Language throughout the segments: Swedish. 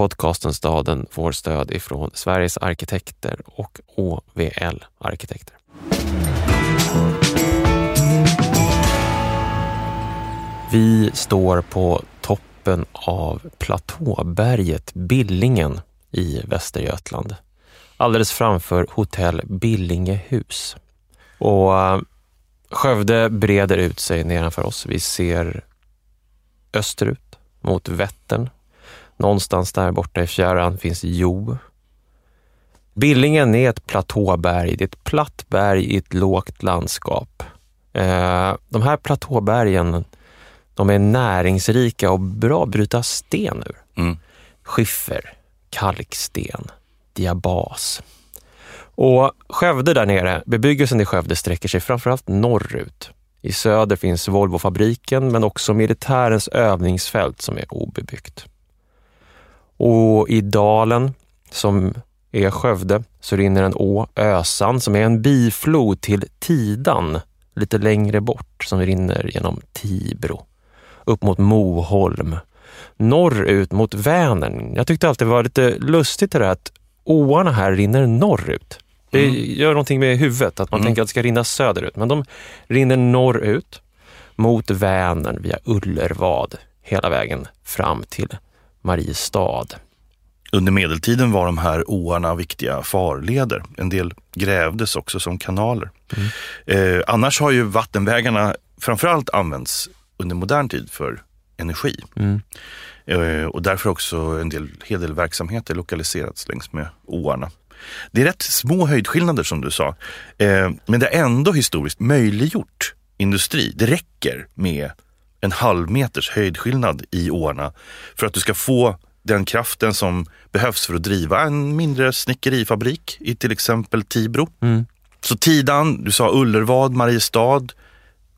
podcasten Staden får stöd ifrån Sveriges arkitekter och OVL Arkitekter. Vi står på toppen av platåberget Billingen i Västergötland. Alldeles framför hotell Billingehus. Och eh, Skövde breder ut sig nedanför oss. Vi ser österut mot Vättern. Någonstans där borta i fjärran finns Jo. Billingen är ett platåberg. Det är ett platt berg i ett lågt landskap. Eh, de här platåbergen de är näringsrika och bra att bryta sten ur. Mm. Skiffer, kalksten, diabas. Och Skövde där nere, bebyggelsen i Skövde sträcker sig framförallt norrut. I söder finns Volvofabriken men också militärens övningsfält som är obebyggt. Och i dalen, som är Skövde, så rinner en å, Ösan, som är en biflod till Tidan, lite längre bort, som rinner genom Tibro, upp mot Moholm, norrut mot Vänern. Jag tyckte alltid det var lite lustigt det där att åarna här rinner norrut. Det mm. gör någonting med huvudet, att man mm. tänker att det ska rinna söderut. Men de rinner norrut mot Vänern via Ullervad hela vägen fram till Mariestad. Under medeltiden var de här åarna viktiga farleder. En del grävdes också som kanaler. Mm. Eh, annars har ju vattenvägarna framförallt använts under modern tid för energi. Mm. Eh, och därför också en del, hel del verksamheter lokaliserats längs med åarna. Det är rätt små höjdskillnader som du sa, eh, men det är ändå historiskt möjliggjort industri. Det räcker med en halv meters höjdskillnad i åarna för att du ska få den kraften som behövs för att driva en mindre snickerifabrik i till exempel Tibro. Mm. Så Tidan, du sa Ullervad, Mariestad.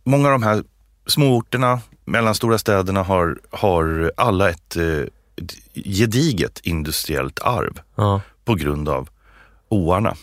Många av de här småorterna, mellanstora städerna har, har alla ett, eh, gediget industriellt arv ja. på grund av åarna.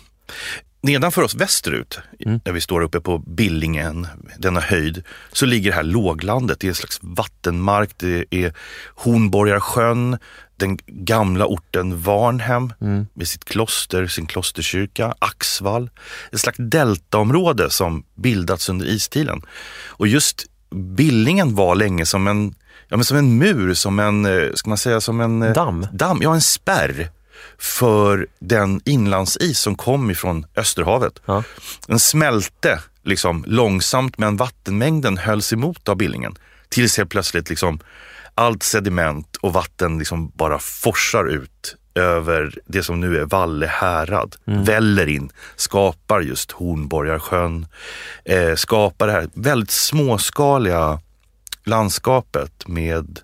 Nedanför oss västerut, mm. när vi står uppe på Billingen, denna höjd, så ligger det här låglandet. Det är en slags vattenmark. Det är Hornborgarsjön, den gamla orten Varnhem mm. med sitt kloster, sin klosterkyrka, Axvall. Ett slags deltaområde som bildats under istiden. Och just Billingen var länge som en, ja, men som en mur, som en, eh, ska man säga, som en eh, damm. damm ja, en spärr för den inlandsis som kom ifrån Österhavet. Ja. Den smälte liksom långsamt men vattenmängden hölls emot av Billingen. Tills helt plötsligt liksom allt sediment och vatten liksom bara forsar ut över det som nu är Valle härad, mm. väller in, skapar just Hornborgarsjön, eh, skapar det här väldigt småskaliga landskapet med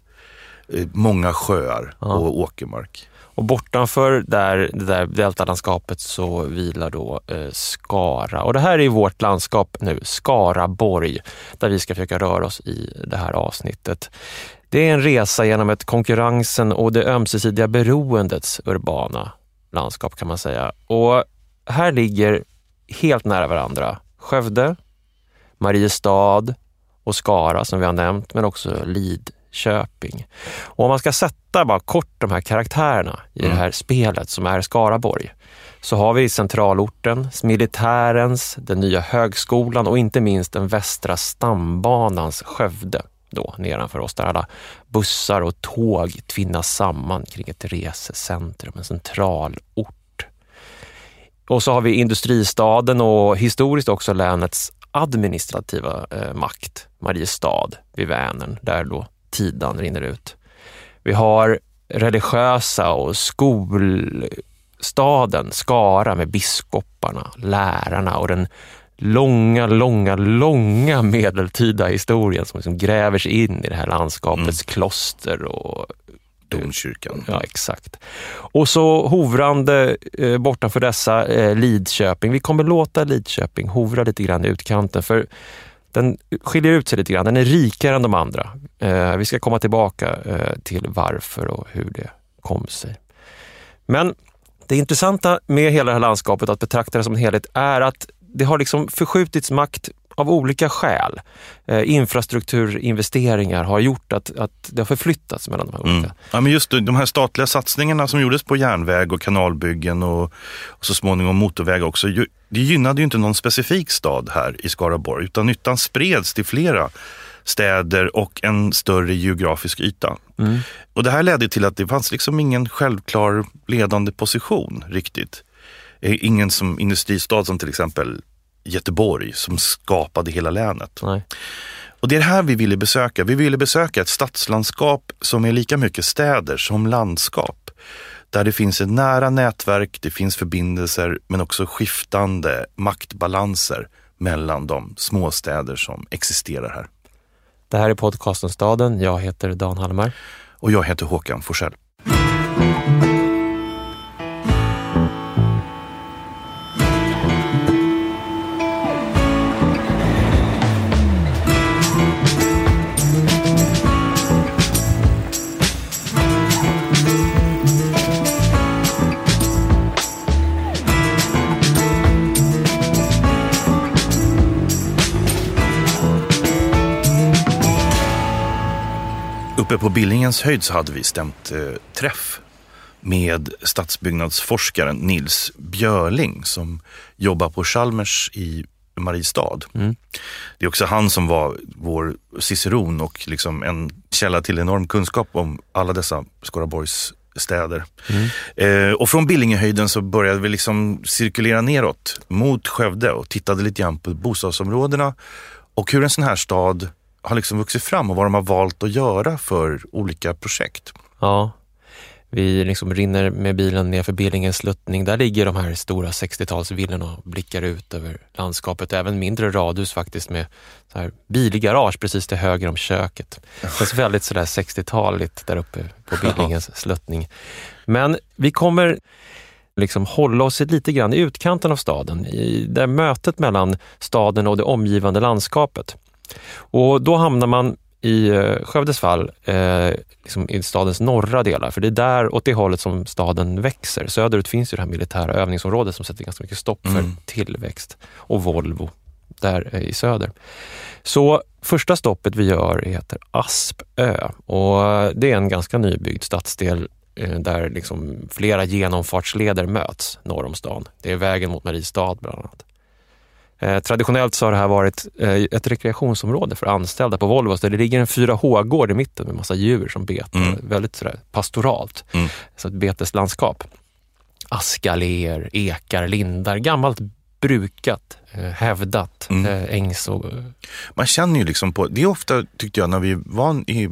eh, många sjöar ja. och åkermark. Och bortanför där, det där deltalandskapet så vilar då eh, Skara. Och det här är vårt landskap nu, Skaraborg, där vi ska försöka röra oss i det här avsnittet. Det är en resa genom ett konkurrensen och det ömsesidiga beroendets urbana landskap kan man säga. Och här ligger helt nära varandra Skövde, Mariestad och Skara som vi har nämnt, men också Lid Lidköping. Och om man ska sätta bara kort de här karaktärerna i mm. det här spelet som är Skaraborg, så har vi centralorten, militärens, den nya högskolan och inte minst den västra stambanans Skövde då nedanför oss där alla bussar och tåg tvinnas samman kring ett resecentrum, en central ort. Och så har vi industristaden och historiskt också länets administrativa eh, makt, Mariestad vid Vänern, där då Tidan rinner ut. Vi har religiösa och skolstaden Skara med biskoparna, lärarna och den långa, långa, långa medeltida historien som liksom gräver sig in i det här landskapets mm. kloster och Domkyrkan. Ja, exakt. Och så hovrande eh, bortanför dessa eh, Lidköping. Vi kommer låta Lidköping hovra lite grann i utkanten för den skiljer ut sig lite grann. Den är rikare än de andra. Eh, vi ska komma tillbaka eh, till varför och hur det kom sig. Men det intressanta med hela det här landskapet, att betrakta det som en helhet, är att det har liksom förskjutits makt av olika skäl, eh, infrastrukturinvesteringar har gjort att, att det har förflyttats mellan de här olika. Mm. Ja, men just de här statliga satsningarna som gjordes på järnväg och kanalbyggen och, och så småningom motorväg också. Det gynnade ju inte någon specifik stad här i Skaraborg utan nyttan spreds till flera städer och en större geografisk yta. Mm. Och Det här ledde till att det fanns liksom ingen självklar ledande position riktigt. Eh, ingen som industristad som till exempel Göteborg som skapade hela länet. Nej. Och det är det här vi ville besöka. Vi ville besöka ett stadslandskap som är lika mycket städer som landskap. Där det finns ett nära nätverk, det finns förbindelser men också skiftande maktbalanser mellan de småstäder som existerar här. Det här är podcasten Staden. Jag heter Dan Hallmar. Och jag heter Håkan Forsell. Uppe på Billingens höjd så hade vi stämt eh, träff med stadsbyggnadsforskaren Nils Björling som jobbar på Chalmers i Mariestad. Mm. Det är också han som var vår ciceron och liksom en källa till enorm kunskap om alla dessa Skaraborgs städer. Mm. Eh, och från Billingehöjden så började vi liksom cirkulera neråt mot Skövde och tittade lite grann på bostadsområdena och hur en sån här stad har liksom vuxit fram och vad de har valt att göra för olika projekt. Ja, vi liksom rinner med bilen ner för Billingens sluttning. Där ligger de här stora 60-talsvillorna och blickar ut över landskapet. Även mindre radhus faktiskt med så här bilgarage precis till höger om köket. Det känns väldigt sådär 60-taligt där uppe på Billingens sluttning. Men vi kommer liksom hålla oss lite grann i utkanten av staden, i det mötet mellan staden och det omgivande landskapet. Och då hamnar man i eh, Skövdes fall eh, liksom i stadens norra delar, för det är där åt det hållet som staden växer. Söderut finns ju det här militära övningsområdet som sätter ganska mycket stopp för mm. tillväxt och Volvo där eh, i söder. Så första stoppet vi gör heter Aspö och det är en ganska nybyggd stadsdel eh, där liksom flera genomfartsleder möts norr om stan. Det är vägen mot Mariestad bland annat. Eh, traditionellt så har det här varit eh, ett rekreationsområde för anställda på Volvo. Så det ligger en 4H-gård i mitten med massa djur som betar. Mm. Väldigt sådär pastoralt. Mm. Så ett beteslandskap. Askalléer, ekar, lindar. Gammalt brukat, eh, hävdat mm. ängs och... Man känner ju liksom på, det är ofta tyckte jag när vi var i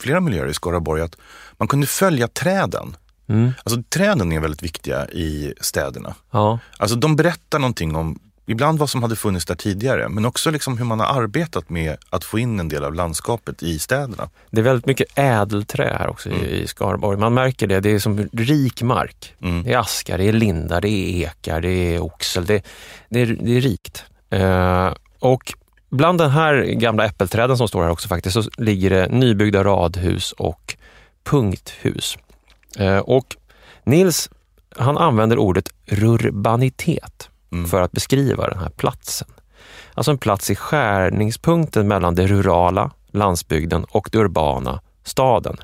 flera miljöer i Skaraborg att man kunde följa träden. Mm. Alltså träden är väldigt viktiga i städerna. Ja. Alltså de berättar någonting om ibland vad som hade funnits där tidigare, men också liksom hur man har arbetat med att få in en del av landskapet i städerna. Det är väldigt mycket ädelträ här också mm. i Skaraborg. Man märker det, det är som rik mark. Mm. Det är askar, det är lindar, det är ekar, det är oxel. Det, det, är, det är rikt. Uh, och bland den här gamla äppelträden som står här också faktiskt, så ligger det nybyggda radhus och punkthus. Uh, och Nils, han använder ordet rurbanitet mm. för att beskriva den här platsen. Alltså en plats i skärningspunkten mellan det rurala, landsbygden och det urbana, staden.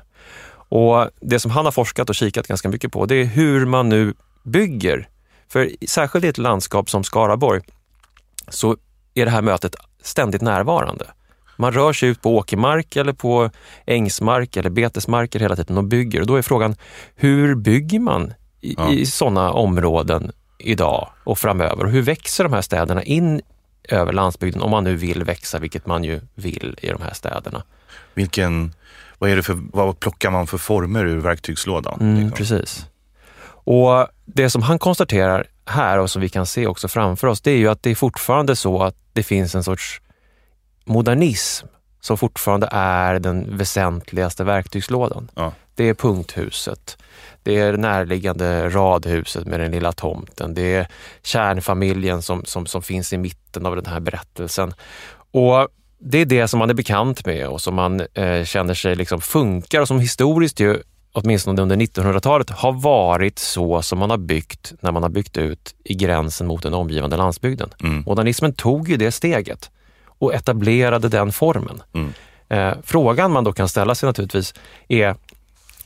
Och Det som han har forskat och kikat ganska mycket på, det är hur man nu bygger. För särskilt i ett landskap som Skaraborg så är det här mötet ständigt närvarande. Man rör sig ut på åkermark eller på ängsmark eller betesmarker hela tiden och bygger. Och då är frågan, hur bygger man i, ja. i sådana områden idag och framöver? Och hur växer de här städerna in över landsbygden om man nu vill växa, vilket man ju vill i de här städerna? Vilken, vad, är det för, vad plockar man för former ur verktygslådan? Mm, liksom? Precis. Och Det som han konstaterar här och som vi kan se också framför oss, det är ju att det är fortfarande så att det finns en sorts modernism som fortfarande är den väsentligaste verktygslådan. Ja. Det är punkthuset. Det är det närliggande radhuset med den lilla tomten. Det är kärnfamiljen som, som, som finns i mitten av den här berättelsen. Och Det är det som man är bekant med och som man eh, känner sig liksom funkar och som historiskt ju åtminstone under 1900-talet, har varit så som man har byggt när man har byggt ut i gränsen mot den omgivande landsbygden. Mm. Modernismen tog ju det steget och etablerade den formen. Mm. Eh, frågan man då kan ställa sig naturligtvis är,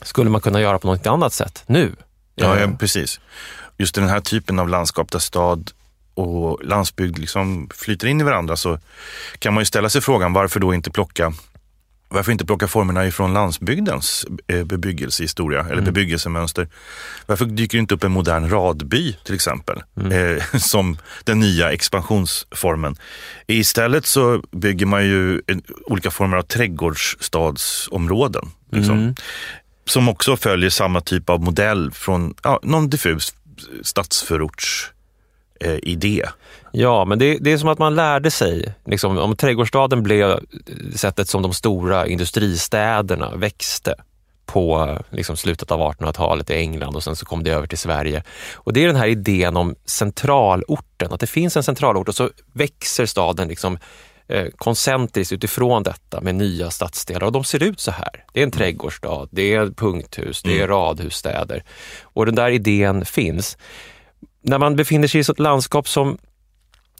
skulle man kunna göra på något annat sätt nu? Ja, Eh, ja, precis. Just den här typen av landskap där stad och landsbygd liksom flyter in i varandra så kan man ju ställa sig frågan varför då inte plocka varför inte plocka formerna ifrån landsbygdens eh, bebyggelsehistoria eller Mm. bebyggelsemönster? Varför dyker det inte upp en modern radby till exempel Mm. eh, som den nya expansionsformen? Istället så bygger man ju olika former av trädgårdsstadsområden. Liksom Mm som också följer samma typ av modell från ja, någon diffus stadsförorts eh, idé. Ja, men det, det är som att man lärde sig. Liksom, om trädgårdsstaden blev sättet som de stora industristäderna växte på liksom, slutet av 1800-talet i England och sen så kom det över till Sverige. Och Det är den här idén om centralorten, att det finns en centralort och så växer staden liksom, eh, koncentriskt utifrån detta med nya stadsdelar och de ser ut så här. Det är en trädgårdsstad, det är punkthus, det är radhusstäder och den där idén finns. När man befinner sig i ett landskap som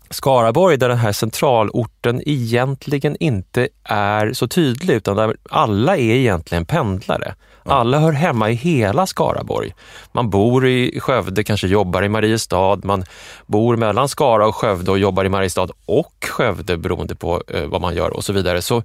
Skaraborg där den här centralorten egentligen inte är så tydlig utan där alla är egentligen pendlare. Alla hör hemma i hela Skaraborg. Man bor i Skövde, kanske jobbar i Mariestad, man bor mellan Skara och Skövde och jobbar i Mariestad och Skövde beroende på eh, vad man gör och så vidare. Så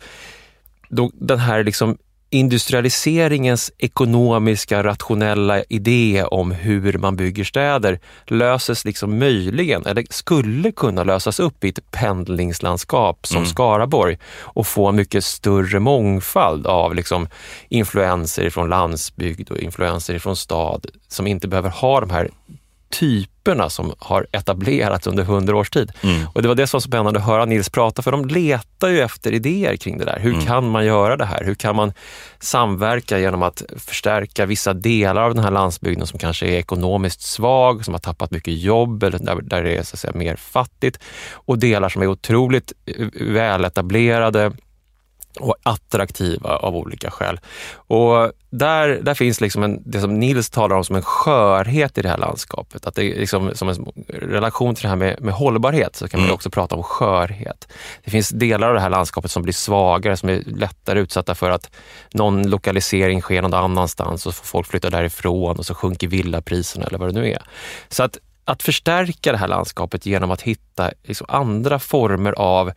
då, den här liksom industrialiseringens ekonomiska, rationella idé om hur man bygger städer löses liksom möjligen, eller skulle kunna lösas upp i ett pendlingslandskap som Skaraborg och få en mycket större mångfald av liksom influenser från landsbygd och influenser från stad som inte behöver ha de här typerna som har etablerats under hundra års tid. Och Det var det som var så spännande att höra Nils prata, för de letar ju efter idéer kring det där. Hur kan man göra det här? Hur kan man samverka genom att förstärka vissa delar av den här landsbygden som kanske är ekonomiskt svag, som har tappat mycket jobb eller där, där det är så att säga, mer fattigt och delar som är otroligt eh, väletablerade och attraktiva av olika skäl. Och där, där finns liksom en, det som Nils talar om som en skörhet i det här landskapet. Att det är liksom, som en relation till det här med, med hållbarhet så kan man också prata om skörhet. Det finns delar av det här landskapet som blir svagare, som är lättare utsatta för att någon lokalisering sker någon annanstans och folk flytta därifrån och så sjunker villapriserna eller vad det nu är. Så att, att förstärka det här landskapet genom att hitta liksom andra former av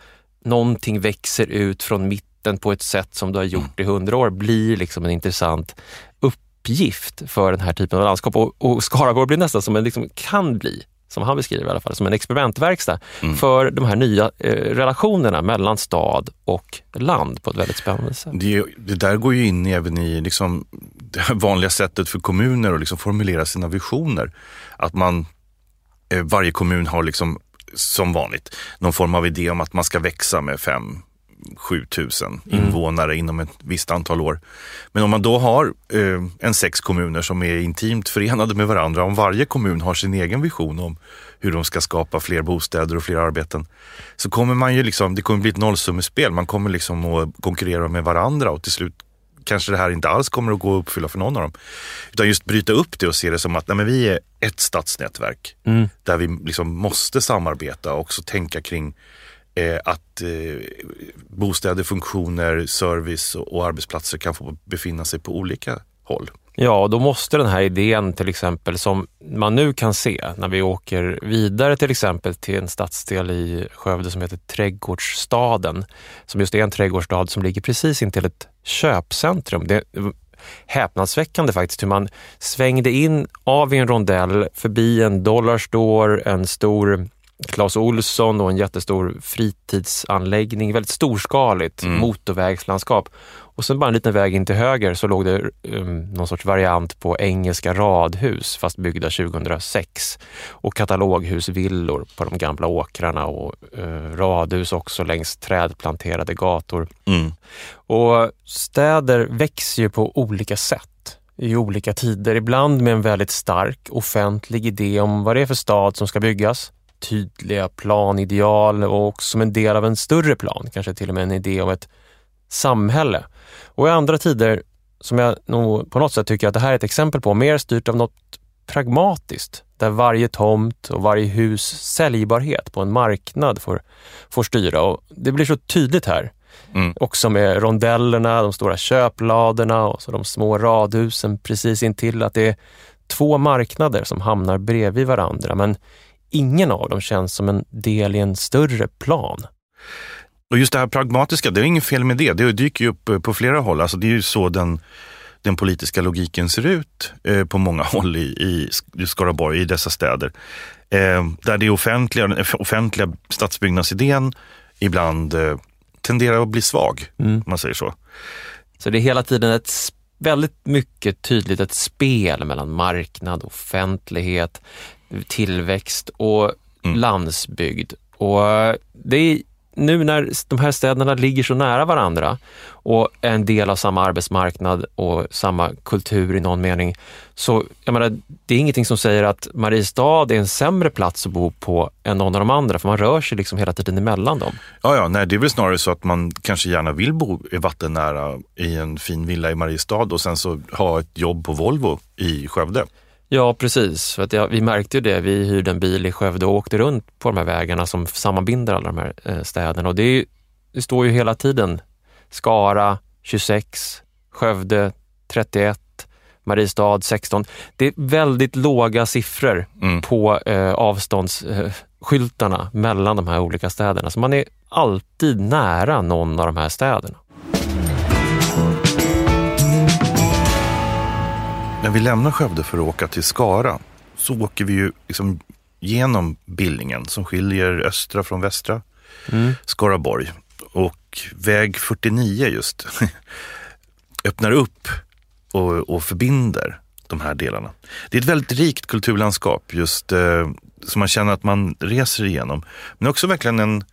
någonting växer ut från vatten på ett sätt som du har gjort mm. i hundra år blir liksom en intressant uppgift för den här typen av landskap. Och, och Skaraborg blir nästan som en, liksom, kan bli, som han beskriver i alla fall, som en experimentverkstad mm. för de här nya eh, relationerna mellan stad och land på ett väldigt spännande sätt. Det, det där går ju in även i liksom, det vanliga sättet för kommuner att liksom formulera sina visioner. Att man, eh, varje kommun har liksom som vanligt någon form av idé om att man ska växa med 5 7000 mm. invånare mm. inom ett visst antal år. Men om man då har eh, en sex kommuner som är intimt förenade med varandra, om varje kommun har sin egen vision om hur de ska skapa fler bostäder och fler arbeten, så kommer man ju liksom, det kommer bli ett nollsummespel. Man kommer liksom att konkurrera med varandra och till slut kanske det här inte alls kommer att gå att uppfylla för någon av dem. Utan just bryta upp det och se det som att nej, men vi är ett stadsnätverk mm. där vi liksom måste samarbeta och också tänka kring eh, att eh, bostäder, funktioner, service och, och arbetsplatser kan få befinna sig på olika håll. Ja, då måste den här idén till exempel som man nu kan se när vi åker vidare till exempel till en stadsdel i Skövde som heter Trädgårdsstaden, som just är en trädgårdsstad som ligger precis intill ett köpcentrum. Det är häpnadsväckande faktiskt hur man svängde in av i en rondell förbi en Dollarstore, en stor Clas Olsson och en jättestor fritidsanläggning, väldigt storskaligt motorvägslandskap. Och sen bara en liten väg in till höger så låg det um, någon sorts variant på engelska radhus fast byggda 2006 och kataloghusvillor på de gamla åkrarna och uh, radhus också längs trädplanterade gator. Mm. Och städer växer ju på olika sätt i olika tider. Ibland med en väldigt stark offentlig idé om vad det är för stad som ska byggas. Tydliga planideal och som en del av en större plan, kanske till och med en idé om ett samhälle. Och i andra tider, som jag nog på något sätt tycker att det här är ett exempel på, mer styrt av något pragmatiskt där varje tomt och varje hus säljbarhet på en marknad får, får styra. Och det blir så tydligt här. Mm. Också med rondellerna, de stora köpladorna och så de små radhusen precis intill. Att det är två marknader som hamnar bredvid varandra men ingen av dem känns som en del i en större plan. Och just det här pragmatiska, det är inget fel med det. Det dyker ju upp eh, på flera håll. Alltså det är ju så den, den politiska logiken ser ut eh, på många håll i, i Skaraborg, i dessa städer. Eh, där det offentliga, den offentliga stadsbyggnadsidén ibland eh, tenderar att bli svag, mm. om man säger så. Så det är hela tiden ett väldigt mycket tydligt ett spel mellan marknad, offentlighet, tillväxt och mm. landsbygd. Och det är nu när de här städerna ligger så nära varandra och är en del av samma arbetsmarknad och samma kultur i någon mening, så jag menar, det är ingenting som säger att Mariestad är en sämre plats att bo på än någon av de andra, för man rör sig liksom hela tiden emellan dem. Ja, ja, nej, det är väl snarare så att man kanske gärna vill bo vattennära i en fin villa i Mariestad och sen så ha ett jobb på Volvo i Skövde. Ja, precis. För att ja, vi märkte ju det. Vi hyrde en bil i Skövde och åkte runt på de här vägarna som sammanbinder alla de här eh, städerna. Och det, är, det står ju hela tiden Skara 26, Skövde 31, Mariestad 16. Det är väldigt låga siffror mm. på eh, avståndsskyltarna eh, mellan de här olika städerna. Så man är alltid nära någon av de här städerna. När vi lämnar Skövde för att åka till Skara så åker vi ju liksom genom Billingen som skiljer östra från västra mm. Skaraborg. Och väg 49 just öppnar upp och, och förbinder de här delarna. Det är ett väldigt rikt kulturlandskap just eh, som man känner att man reser igenom. Men också verkligen en,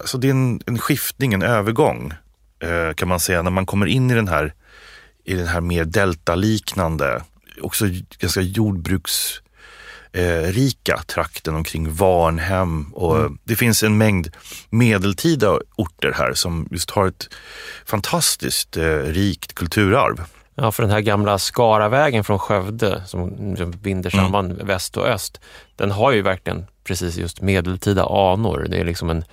alltså det är en, en skiftning, en övergång eh, kan man säga när man kommer in i den här i den här mer deltaliknande, också ganska jordbruksrika eh, trakten omkring Varnhem. Och mm. Det finns en mängd medeltida orter här som just har ett fantastiskt eh, rikt kulturarv. Ja, för den här gamla Skaravägen från Skövde som binder mm. samman mm. väst och öst, den har ju verkligen precis just medeltida anor. Det är liksom en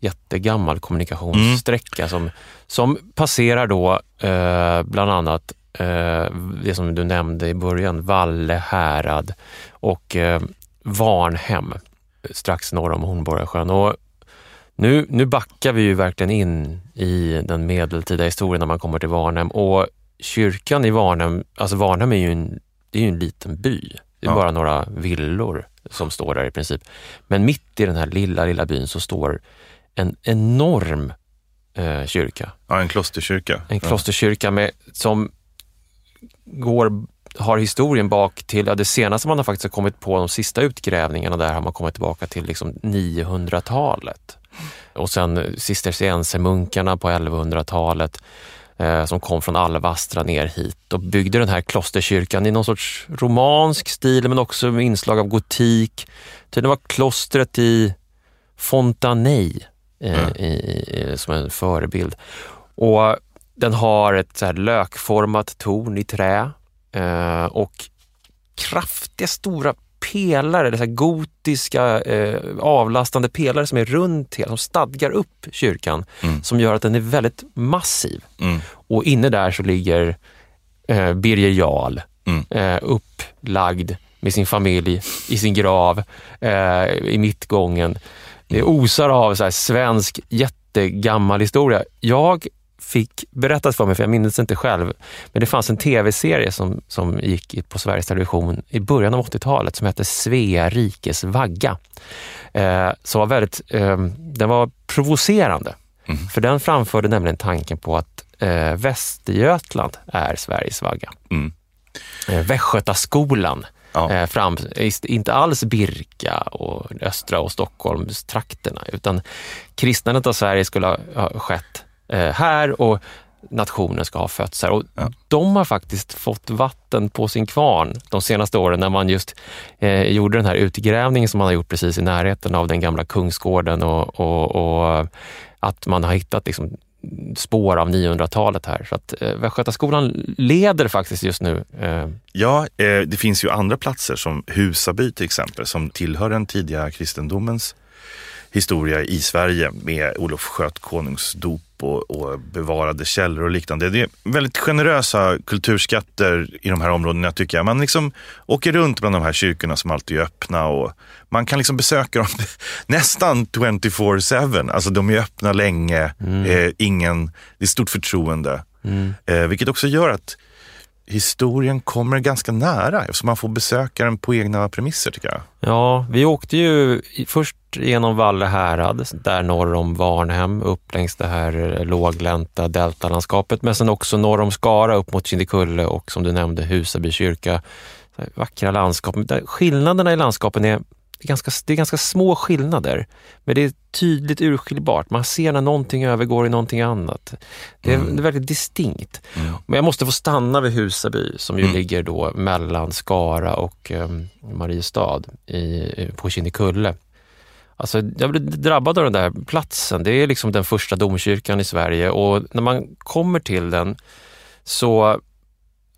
jättegammal kommunikationssträcka mm. som, som passerar då eh, bland annat eh, det som du nämnde i början, Valle härad och eh, Varnhem strax norr om Hornborgasjön. Och nu, nu backar vi ju verkligen in i den medeltida historien när man kommer till Varnhem och kyrkan i Varnhem, alltså Varnhem är ju en, det är ju en liten by. Det är ja. bara några villor som står där i princip. Men mitt i den här lilla, lilla byn så står en enorm eh, kyrka. Ja, en klosterkyrka. En klosterkyrka med, som går, har historien bak till, ja, det senaste man har faktiskt kommit på, de sista utgrävningarna där har man kommit tillbaka till liksom 900-talet. Och sen cisterciensermunkarna på 1100-talet eh, som kom från Alvastra ner hit och byggde den här klosterkyrkan i någon sorts romansk stil men också med inslag av gotik. Det var klostret i Fontanay mm. i, i, som en förebild. Och den har ett så lökformat torn i trä eh, och kraftiga stora pelare, det så gotiska eh, avlastande pelare som är runt hela, som stadgar upp kyrkan, mm. som gör att den är väldigt massiv. Mm. Och inne där så ligger eh, Birger Jarl mm. eh, upplagd med sin familj i sin grav eh, i mittgången. Det osar av så här svensk jättegammal historia. Jag fick berättat för mig, för jag minns inte själv, men det fanns en tv-serie som, som gick på Sveriges Television i början av 80-talet som hette Svea rikes vagga. Eh, som var väldigt, eh, den var provocerande. Mm. För den framförde nämligen tanken på att eh, Västergötland är Sveriges vagga. Mm. Eh, Västgötaskolan ja. eh, fram, inte alls Birka och östra och Stockholmstrakterna, utan kristnandet av Sverige skulle ha, skett eh, här och nationen ska ha fötts här. Och ja. De har faktiskt fått vatten på sin kvarn de senaste åren när man just eh, gjorde den här utgrävningen som man har gjort precis i närheten av den gamla kungsgården och, och, och att man har hittat liksom spår av 900-talet här. Så att eh, Västgötaskolan leder faktiskt just nu. Eh. Ja, eh, det finns ju andra platser som Husaby till exempel som tillhör den tidiga kristendomens historia i Sverige med Olof Skötkonungs dop och, och, bevarade källor och liknande. Det är väldigt generösa kulturskatter i de här områdena tycker jag. Man liksom åker runt bland de här kyrkorna som alltid är öppna och man kan liksom besöka dem nästan 24-7. Alltså de är öppna länge, mm. eh, ingen, det är stort förtroende. Mm. Eh, vilket också gör att historien kommer ganska nära eftersom man får besöka den på egna premisser tycker jag. Ja, vi åkte ju först genom Valle härad, där norr om Varnhem, upp längs det här eh, låglänta deltalandskapet, men sen också norr om Skara upp mot Kinnekulle och som du nämnde Husaby kyrka. Vackra landskap. Skillnaderna i landskapen är det är, ganska, det är ganska små skillnader, men det är tydligt urskiljbart. Man ser när någonting övergår i någonting annat. Det är, mm. det är väldigt distinkt. Mm. Men jag måste få stanna vid Husaby som ju mm. ligger då mellan Skara och um, Mariestad i, på Kinnekulle. Alltså, jag blev drabbad av den där platsen. Det är liksom den första domkyrkan i Sverige och när man kommer till den så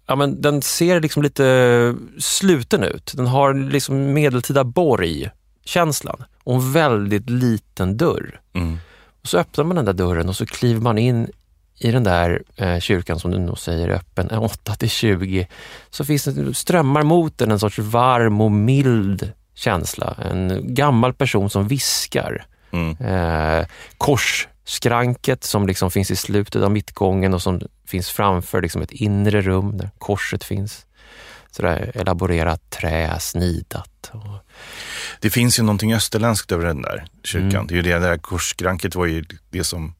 ja, men den ser liksom lite sluten ut. Den har liksom medeltida borg-känslan och en väldigt liten dörr. Mm. Och Så öppnar man den där dörren och så kliver man in i den där eh, kyrkan som du nog säger är öppen 8 till 20. Så finns det, strömmar mot den en sorts varm och mild känsla. En gammal person som viskar. Mm. Eh, kors skranket som liksom finns i slutet av mittgången och som finns framför liksom ett inre rum där korset finns. Sådär elaborerat trä, snidat. Och... Det finns ju någonting österländskt över den där kyrkan. Mm. Det är ju det, det där korsskranket var ju det som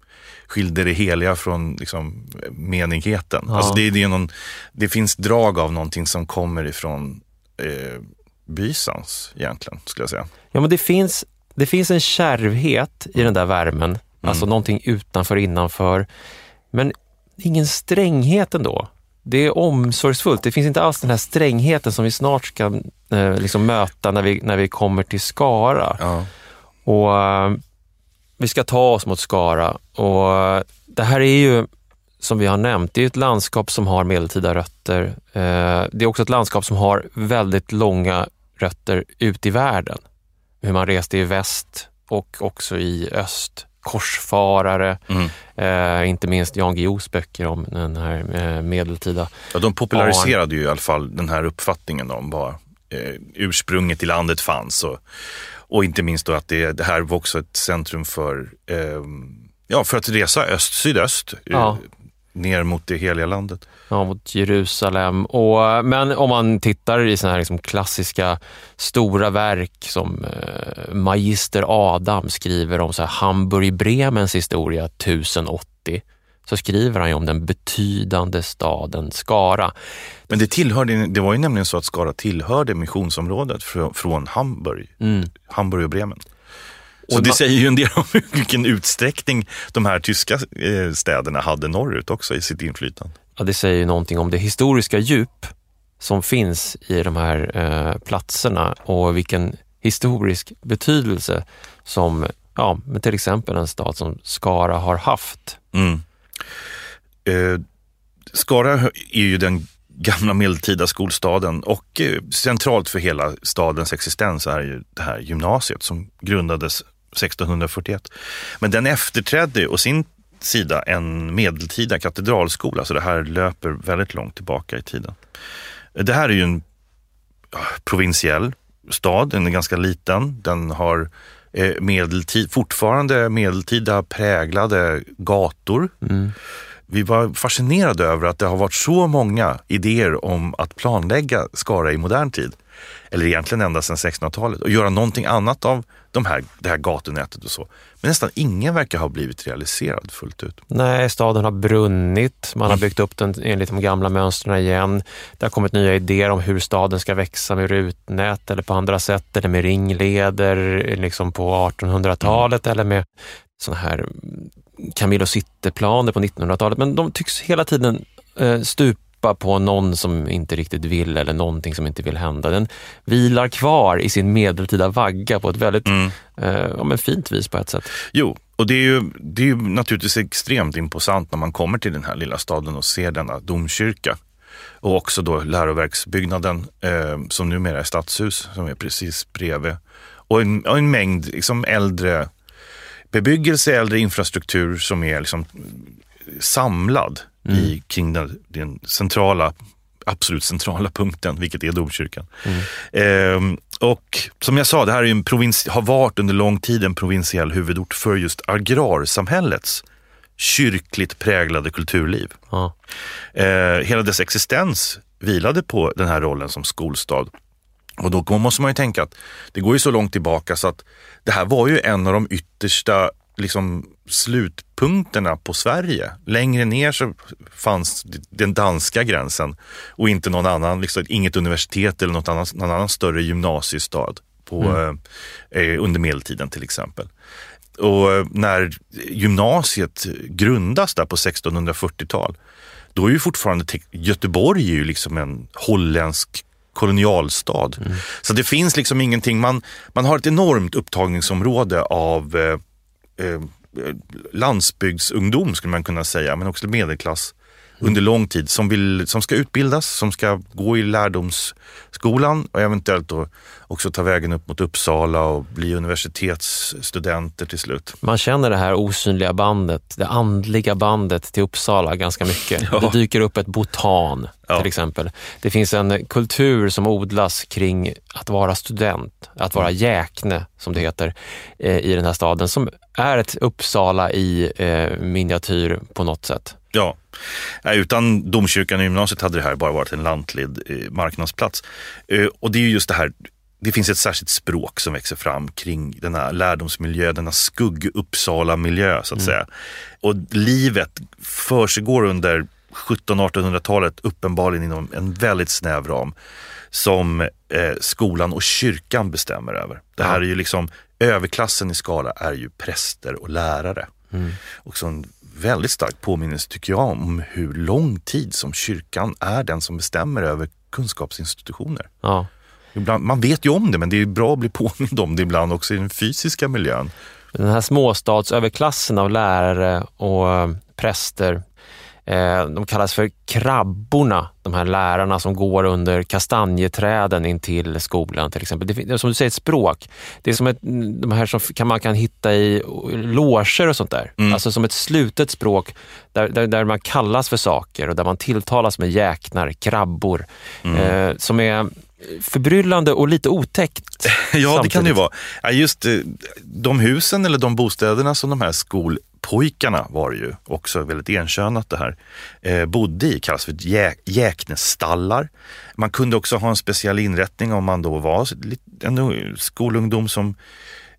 skilde det heliga från liksom, menigheten. Ja. Alltså det, det, är någon, det finns drag av någonting som kommer ifrån eh, Bysans egentligen, skulle jag säga. Ja, men det finns, det finns en kärvhet i den där värmen. Alltså någonting utanför, innanför. Men ingen stränghet ändå. Det är omsorgsfullt. Det finns inte alls den här strängheten som vi snart ska eh, liksom möta när vi, när vi kommer till Skara. Ja. Och eh, Vi ska ta oss mot Skara och det här är ju som vi har nämnt, det är ett landskap som har medeltida rötter. Eh, det är också ett landskap som har väldigt långa rötter ut i världen. Hur man reste i väst och också i öst korsfarare, mm. eh, inte minst Jan Guillous böcker om den här eh, medeltida... Ja, de populariserade ju i alla fall den här uppfattningen om var eh, ursprunget i landet fanns och, och inte minst då att det, det här var också ett centrum för, eh, ja, för att resa öst-sydöst. Ja ner mot det heliga landet. Ja, mot Jerusalem. Och, men om man tittar i såna här liksom klassiska stora verk som eh, Magister Adam skriver om så här Hamburg-Bremens historia 1080 så skriver han ju om den betydande staden Skara. Men det, tillhörde, det var ju nämligen så att Skara tillhörde missionsområdet från Hamburg, mm. Hamburg och Bremen. Så det säger ju en del om vilken utsträckning de här tyska eh, städerna hade norrut också i sitt inflytande. Ja, det säger ju någonting om det historiska djup som finns i de här eh, platserna och vilken historisk betydelse som ja, till exempel en stad som Skara har haft. Mm. Eh, Skara är ju den gamla medeltida skolstaden och eh, centralt för hela stadens existens är ju det här gymnasiet som grundades 1641. Men den efterträdde och sin sida en medeltida katedralskola, så det här löper väldigt långt tillbaka i tiden. Det här är ju en provinsiell stad, den är ganska liten. Den har eh, medeltid, fortfarande medeltida präglade gator. Mm. Vi var fascinerade över att det har varit så många idéer om att planlägga Skara i modern tid eller egentligen ända sedan 1600-talet, och göra någonting annat av de här, det här gatunätet och så. Men nästan ingen verkar ha blivit realiserad fullt ut. Nej, staden har brunnit. Man har byggt upp den enligt de gamla mönstren igen. Det har kommit nya idéer om hur staden ska växa med rutnät eller på andra sätt, eller med ringleder liksom på 1800-talet mm. eller med sådana här Camillo City-planer på 1900-talet. Men de tycks hela tiden eh, stupa hoppa på någon som inte riktigt vill eller någonting som inte vill hända. Den vilar kvar i sin medeltida vagga på ett väldigt mm. eh, ja, men fint vis på ett sätt. Jo, och det är, ju, det är ju naturligtvis extremt imposant när man kommer till den här lilla staden och ser denna domkyrka. Och också då läroverksbyggnaden eh, som numera är stadshus som är precis bredvid. Och en, och en mängd liksom äldre bebyggelse, äldre infrastruktur som är liksom samlad mm. i, kring den, den, centrala, absolut centrala punkten, vilket är domkyrkan. Mm. Eh, och som jag sa, det här är en provins, har varit under lång tid en provinsiell huvudort för just agrarsamhällets kyrkligt präglade kulturliv. Ja. Eh, hela dess existens vilade på den här rollen som skolstad. Och då måste man ju tänka att det går ju så långt tillbaka så att det här var ju en av de yttersta liksom, slutpunkterna på Sverige. Längre ner så fanns den danska gränsen och inte någon annan, liksom, inget universitet eller något annat, någon annan större gymnasiestad på, mm. eh, under medeltiden till exempel. Och när gymnasiet grundas där på 1640-tal, då är ju fortfarande Göteborg är ju liksom en holländsk kolonialstad. Mm. Så det finns liksom ingenting, man, man har ett enormt upptagningsområde av eh, eh, Eh, landsbygdsungdom skulle man kunna säga, men också medelklass under lång tid som, vill, som ska utbildas, som ska gå i lärdomsskolan och eventuellt då också ta vägen upp mot Uppsala och bli universitetsstudenter till slut. Man känner det här osynliga bandet, det andliga bandet till Uppsala ganska mycket. Ja. Det dyker upp ett botan ja. till exempel. Det finns en kultur som odlas kring att vara student, att vara jäkne som det heter eh, i den här staden som är ett Uppsala i eh, miniatyr på något sätt. Ja, utan domkyrkan och gymnasiet hade det här bara varit en lantlig eh, marknadsplats. Eh, och det är just det här, det finns ett särskilt språk som växer fram kring denna lärdomsmiljö, denna skugg-Uppsala-miljö så att mm. säga. Och livet försiggår under 1700-1800-talet uppenbarligen inom en väldigt snäv ram som eh, skolan och kyrkan bestämmer över. Det här är ju liksom, överklassen i Skala är ju präster och lärare. Mm. Och en väldigt stark påminnelse tycker jag om hur lång tid som kyrkan är den som bestämmer över kunskapsinstitutioner. Ja. Ibland, man vet ju om det men det är bra att bli påmind om det ibland också i den fysiska miljön. Den här småstadsöverklassen av lärare och eh, präster de kallas för krabborna, de här lärarna som går under kastanjeträden in till skolan till exempel. Det är som du säger ett språk. Det är som ett, de här som kan, man kan hitta i loger och sånt där. Mm. Alltså som ett slutet språk där, där, där, man kallas för saker och där man tilltalas med jäknar, krabbor. Mm. Eh, som är förbryllande och lite otäckt. ja, samtidigt. det kan det ju vara. Just eh, de husen eller de bostäderna som de här skol pojkarna var ju också väldigt enkönat det här, eh, bodde i, kallas för jä jäknestallar. Man kunde också ha en speciell inrättning om man då var en skolungdom som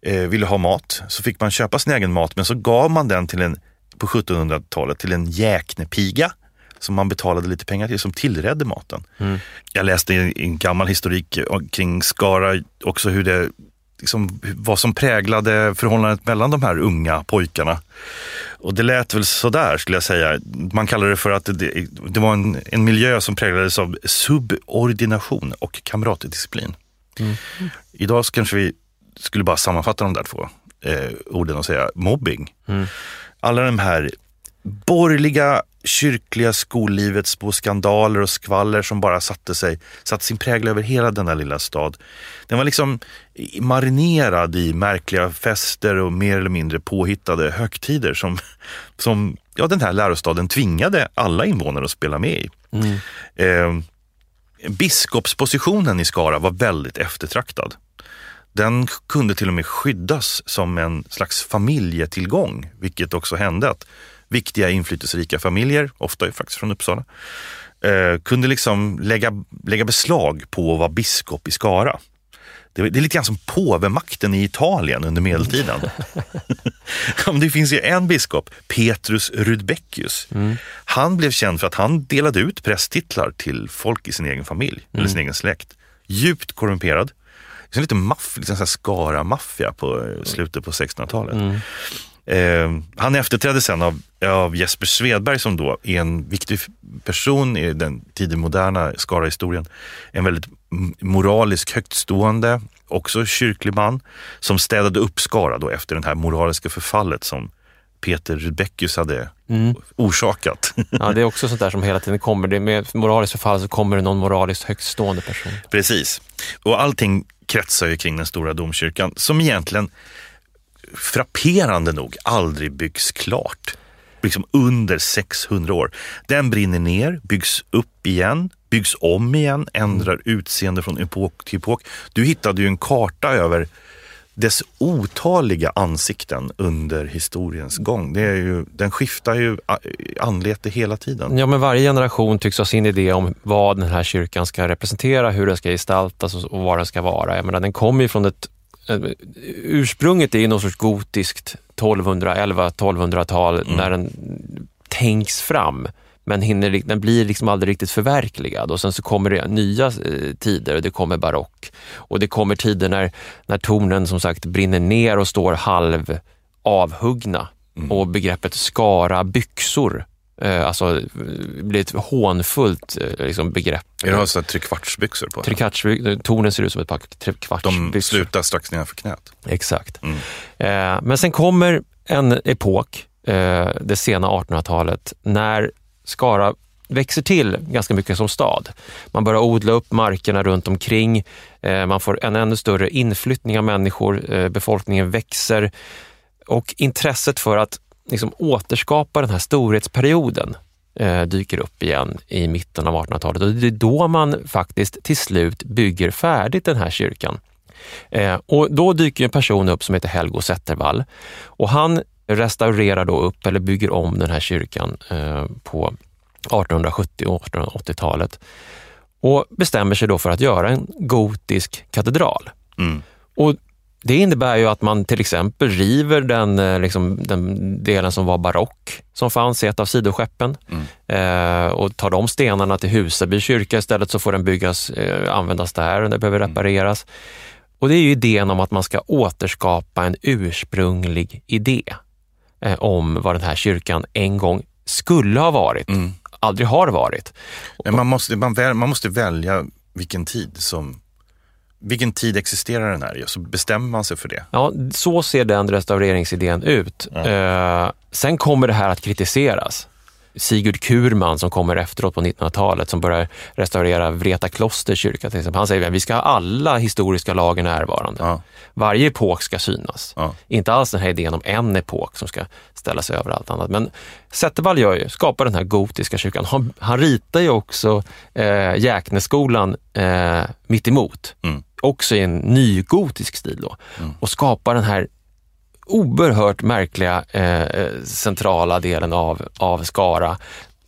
eh, ville ha mat. Så fick man köpa sin egen mat men så gav man den till en, på 1700-talet till en jäknepiga som man betalade lite pengar till, som tillredde maten. Mm. Jag läste i en gammal historik kring Skara också hur det liksom, vad som präglade förhållandet mellan de här unga pojkarna. Och det lät väl sådär skulle jag säga. Man kallar det för att det, det var en, en miljö som präglades av subordination och kamratdisciplin. Mm. Idag så kanske vi skulle bara sammanfatta de där två eh, orden och säga mobbing. Mm. Alla de här borgerliga kyrkliga skollivets små skandaler och skvaller som bara satte sig, satte sin prägel över hela denna lilla stad. Den var liksom marinerad i märkliga fester och mer eller mindre påhittade högtider som, som ja, den här lärostaden tvingade alla invånare att spela med i. Mm. Eh, biskopspositionen i Skara var väldigt eftertraktad. Den kunde till och med skyddas som en slags familjetillgång, vilket också hände att viktiga inflytelserika familjer, ofta faktiskt från Uppsala, eh, kunde liksom lägga, lägga beslag på att vara biskop i Skara. Det, det är lite grann som påvemakten i Italien under medeltiden. det finns ju en biskop, Petrus Rudbeckius. Mm. Han blev känd för att han delade ut prästtitlar till folk i sin egen familj, mm. eller sin egen släkt. Djupt korrumperad. Lite maff, lite Skara-maffia på eh, slutet på 1600-talet. Mm. Eh, han efterträddes sen av, av Jesper Svedberg som då är en viktig person i den tidig moderna Skara-historien. En väldigt moralisk, högtstående också kyrklig man, som städade upp Skara då efter det här moraliska förfallet som Peter Rudbeckius hade mm. orsakat. Ja, det är också sånt där som hela tiden kommer. Det med moraliskt förfall så kommer det någon moraliskt högstående person. Precis. Och allting kretsar ju kring den stora domkyrkan som egentligen frapperande nog aldrig byggs klart. Liksom under 600 år. Den brinner ner, byggs upp igen, byggs om igen, ändrar utseende från epok till epok. Du hittade ju en karta över dess otaliga ansikten under historiens gång. Det är ju, den skiftar ju anlete hela tiden. Ja, men varje generation tycks ha sin idé om vad den här kyrkan ska representera, hur den ska gestaltas och vad den ska vara. Jag menar, den kommer ju från ett Ursprunget är ju någon sorts gotiskt 1211-1200-tal mm. när den tänks fram men hinner, den blir liksom aldrig riktigt förverkligad och sen så kommer det nya eh, tider och det kommer barock och det kommer tider när, när tornen som sagt brinner ner och står halv avhuggna mm. och begreppet skara byxor Eh, alltså, det blir ett hånfullt eh, liksom, begrepp. Är det alltså trekvartsbyxor på? Trekvartsbyxor, tornen ser ut som ett par trekvartsbyxor. De slutar strax nedanför knät. Exakt. Mm. Eh, men sen kommer en epok, eh, det sena 1800-talet, när Skara växer till ganska mycket som stad. Man börjar odla upp markerna runt omkring. Eh, man får en ännu större inflyttning av människor. Eh, befolkningen växer och intresset för att liksom återskapa den här storhetsperioden eh, dyker upp igen i mitten av 1800-talet och det är då man faktiskt till slut bygger färdigt den här kyrkan. Eh, och då dyker en person upp som heter Helgo Zettervall och han restaurerar då upp eller bygger om den här kyrkan eh, på 1870 och 1880-talet och bestämmer sig då för att göra en gotisk katedral. Mm. Och det innebär ju att man till exempel river den, eh, liksom, den delen som var barock som fanns i ett av sidoskeppen mm. eh, och tar de stenarna till Husaby kyrka istället så får den byggas, eh, användas där och det behöver mm. repareras. Mm. Och det är ju idén om att man ska återskapa en ursprunglig idé eh, om vad den här kyrkan en gång skulle ha varit, mm. aldrig har varit. Men man måste, man, väl, man måste välja vilken tid som vilken tid existerar den här i? Så bestämmer man sig för det. Ja, så ser den restaureringsidén ut. Ja. Eh, sen kommer det här att kritiseras. Sigurd Kurman som kommer efteråt på 1900-talet som börjar restaurera Vreta kloster kyrka till exempel. Han säger att vi ska ha alla historiska lager närvarande. Ja. Varje epok ska synas. Ja. Inte alls den här idén om en epok som ska ställas över allt annat. Men Zettervall gör ju, skapar den här gotiska kyrkan. Han, han ritar ju också eh, Jäkneskolan eh, mitt emot. Mm. Också i en nygotisk stil då. Mm. Och skapar den här oerhört märkliga eh, centrala delen av, av Skara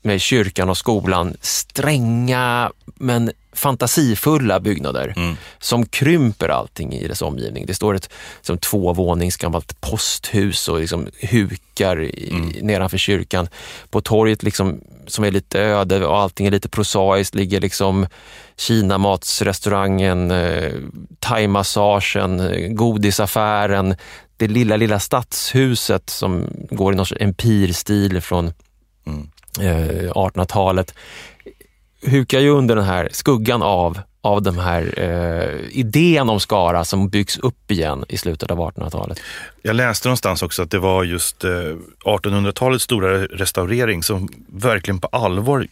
med kyrkan och skolan. Stränga men fantasifulla byggnader mm. som krymper allting i dess omgivning. Det står ett som tvåvånings gammalt posthus och liksom hukar i, mm. nedanför kyrkan. På torget liksom, som är lite öde och allting är lite prosaiskt ligger liksom Kinamatsrestaurangen, eh, thaimassagen, eh, godisaffären, det lilla, lilla stadshuset som går i någon empirstil från mm. eh, 1800-talet hukar ju under den här skuggan av, av den här eh, idén om Skara som byggs upp igen i slutet av 1800-talet. Jag läste någonstans också att det var just eh, 1800-talets stora restaurering som verkligen på allvar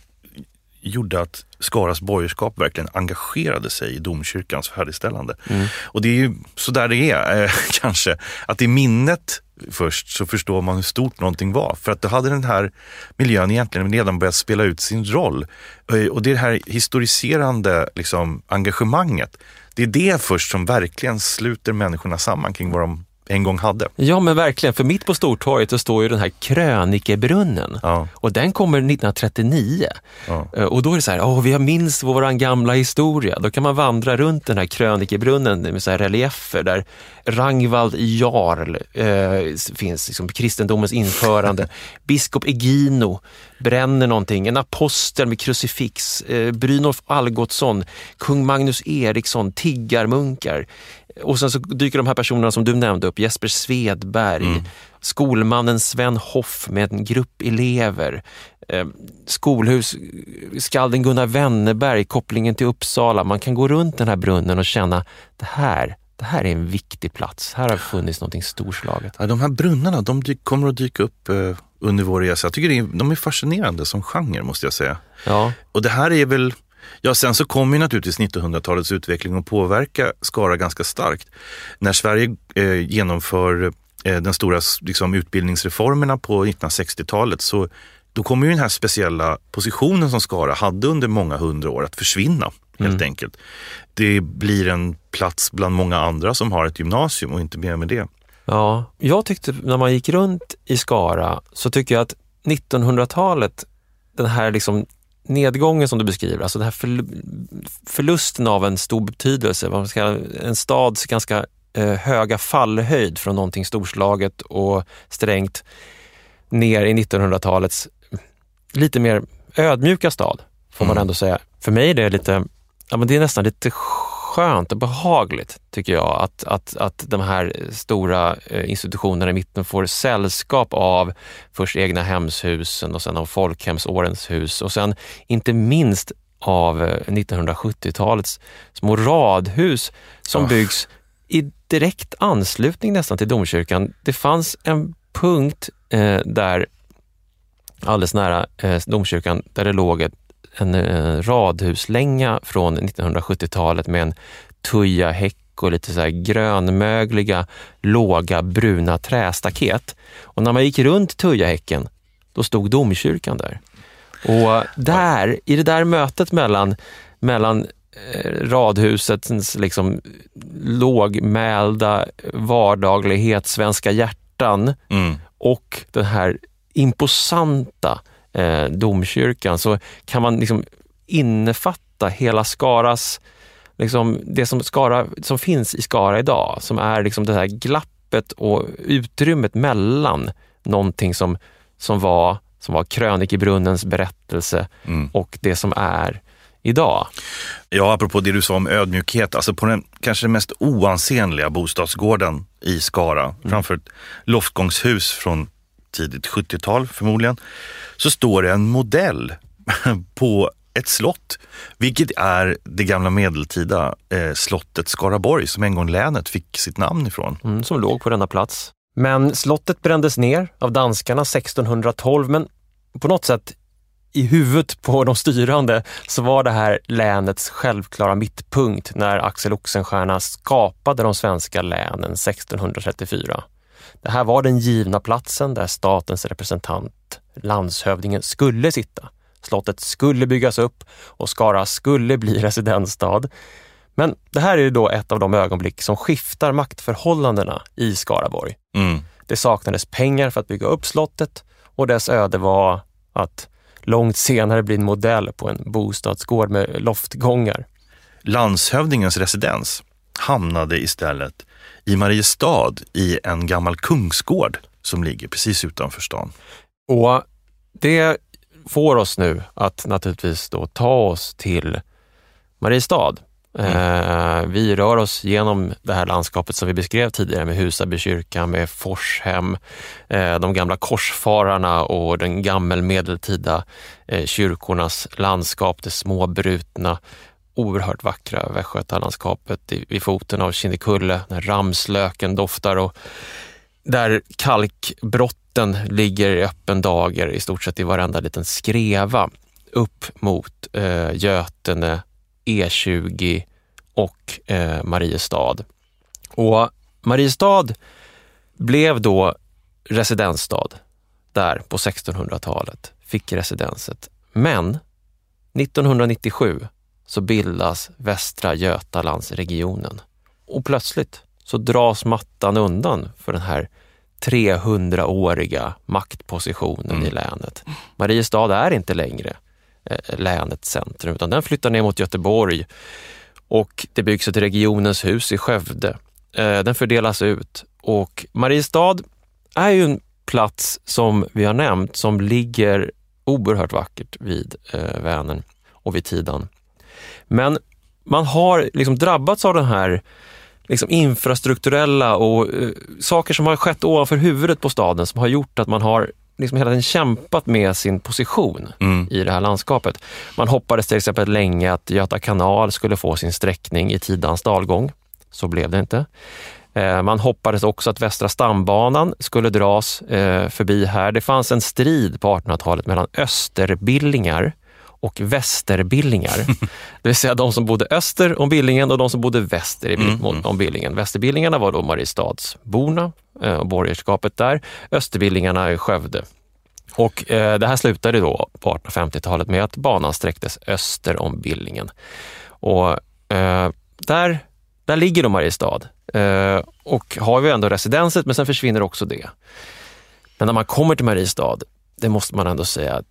gjorde att Skaras borgerskap verkligen engagerade sig i domkyrkans färdigställande. Mm. Och det är ju så där det är eh, kanske, att i minnet först så förstår man hur stort någonting var. För att då hade den här miljön egentligen redan börjat spela ut sin roll. Eh, och det här historiserande liksom, engagemanget, det är det först som verkligen sluter människorna samman kring vad de en gång hade. Ja men verkligen, för mitt på Stortorget så står ju den här krönikebrunnen ja. och den kommer 1939. Ja. Eh, och då är det så här, åh, vi minns vår gamla historia. Då kan man vandra runt den här krönikebrunnen med så här reliefer där Rangvald Jarl eh, finns, liksom, kristendomens införande. Biskop Egino bränner någonting, en apostel med krucifix, eh, Brynolf Algotsson, kung Magnus Eriksson, tiggarmunkar. Och sen så dyker de här personerna som du nämnde upp, Jesper Svedberg, mm. skolmannen Sven Hoff med en grupp elever, eh, skolhus, skalden Gunnar Wennerberg, kopplingen till Uppsala. Man kan gå runt den här brunnen och känna, det här det här är en viktig plats. Här har funnits någonting storslaget. Ja, de här brunnarna, de kommer att dyka upp eh, under vår resa. Jag tycker är, de är fascinerande som genre måste jag säga. Ja, Och det här är väl, ja sen så kommer ju naturligtvis 1900-talets utveckling att påverka Skara ganska starkt. När Sverige eh, genomför eh, den stora liksom, utbildningsreformerna på 1960-talet så då kommer ju den här speciella positionen som Skara hade under många hundra år att försvinna helt enkelt. Det blir en plats bland många andra som har ett gymnasium och inte mer med det. Ja, jag tyckte när man gick runt i Skara så tycker jag att 1900-talet, den här liksom nedgången som du beskriver, alltså den här förl- förlusten av en stor betydelse, vad man ska, en stads ganska eh, höga fallhöjd från någonting storslaget och strängt ner i 1900-talets lite mer ödmjuka stad, får man Mm. ändå säga. För mig är det lite, ja men det är nästan lite skönt och behagligt tycker jag att, att, att de här stora eh, institutionerna i mitten får sällskap av först egna hemshusen och sen av folkhemsårens hus och sen inte minst av eh, 1970-talets små radhus som Ja. byggs i direkt anslutning nästan till domkyrkan. Det fanns en punkt eh, där alldeles nära eh, domkyrkan där det låg ett, en eh, radhuslänga från 1970-talet med en tujahäck och lite så här grönmögliga, låga, bruna trästaket. Och när man gick runt tujahäcken, då stod domkyrkan där. Och där, i det där mötet mellan, mellan eh, radhusets liksom lågmälda vardaglighet, svenska hjärtan Mm. och den här imposanta eh, domkyrkan så kan man liksom innefatta hela Skaras, liksom det som, Skara, som finns i Skara idag, som är liksom det här glappet och utrymmet mellan någonting som, som var, som var krönikebrunnens berättelse Mm. och det som är idag. Ja, apropå det du sa om ödmjukhet, alltså på den kanske den mest oansenliga bostadsgården i Skara, framför ett loftgångshus från tidigt 70-tal förmodligen, så står det en modell på ett slott, vilket är det gamla medeltida eh, slottet Skaraborg som en gång länet fick sitt namn ifrån. mm, som låg på denna plats. Men slottet brändes ner av danskarna 1612, men på något sätt i huvudet på de styrande så var det här länets självklara mittpunkt när Axel Oxenstierna skapade de svenska länen 1634. Det här var den givna platsen där statens representant, landshövdingen, skulle sitta. Slottet skulle byggas upp och Skara skulle bli residensstad. Men det här är då ett av de ögonblick som skiftar maktförhållandena i Skaraborg. Mm. Det saknades pengar för att bygga upp slottet och dess öde var att långt senare bli en modell på en bostadsgård med loftgångar. Landshövdingens residens hamnade istället i Mariestad i en gammal kungsgård som ligger precis utanför stan. Och det får oss nu att naturligtvis då ta oss till Mariestad. Eh, vi rör oss genom det här landskapet som vi beskrev tidigare med Husaby kyrka, med Forshem, eh, de gamla korsfararna och den gammelmedeltida eh, kyrkornas landskap, det småbrutna, oerhört vackra västgötalandskapet vid foten av Kinnekulle, när ramslöken doftar och där kalkbrotten ligger i öppen dager i stort sett i varenda liten skreva upp mot eh, Götene, E20 och eh, Mariestad. Och Mariestad blev då residensstad där på 1600-talet, fick residenset. Men 1997 så bildas Västra Götalandsregionen och plötsligt så dras mattan undan för den här 300-åriga maktpositionen i länet. Mariestad är inte längre eh, länets centrum utan den flyttar ner mot Göteborg och det byggs ett regionens hus i Skövde. Eh, den fördelas ut och Mariestad är ju en plats som vi har nämnt som ligger oerhört vackert vid eh, Vänern och vid Tidan. Men man har liksom drabbats av den här liksom infrastrukturella och eh, saker som har skett ovanför huvudet på staden som har gjort att man har liksom hela tiden kämpat med sin position Mm. i det här landskapet. Man hoppades till exempel länge att Göta kanal skulle få sin sträckning i Tidans dalgång. Så blev det inte. Eh, man hoppades också att Västra stambanan skulle dras eh, förbi här. Det fanns en strid på 1800-talet mellan österbillingar och västerbillingar. Det vill säga de som bodde öster om Billingen och de som bodde väster mm, mm. om Billingen. Västerbillingarna var då Mariestadsborna eh, och borgerskapet där. Österbillingarna är Skövde. Och eh, det här slutade då på 1850-talet med att banan sträcktes öster om Billingen. Och eh, där, där ligger då Mariestad eh, och har vi ändå residenset, men sen försvinner också det. Men när man kommer till Mariestad, det måste man ändå säga,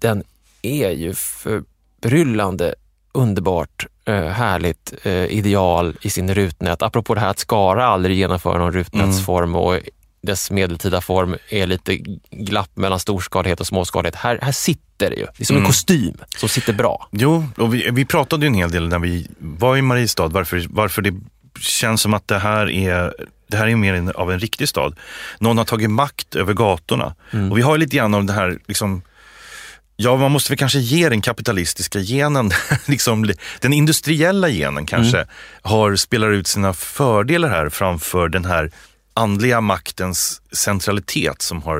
den är ju förbryllande underbart eh, härligt eh, ideal i sin rutnät. Apropå det här att Skara aldrig genomför någon rutnätsform mm. och dess medeltida form är lite glapp mellan storskalighet och småskalighet. Här, här sitter det ju. Det är som mm. en kostym som sitter bra. Jo, och vi, vi pratade ju en hel del när vi var i Mariestad varför, varför det känns som att det här är det här är mer av en riktig stad. Någon har tagit makt över gatorna. Mm. Och vi har lite grann av det här liksom, Ja, man måste väl kanske ge den kapitalistiska genen, liksom, den industriella genen kanske, mm. har, spelar ut sina fördelar här framför den här andliga maktens centralitet som har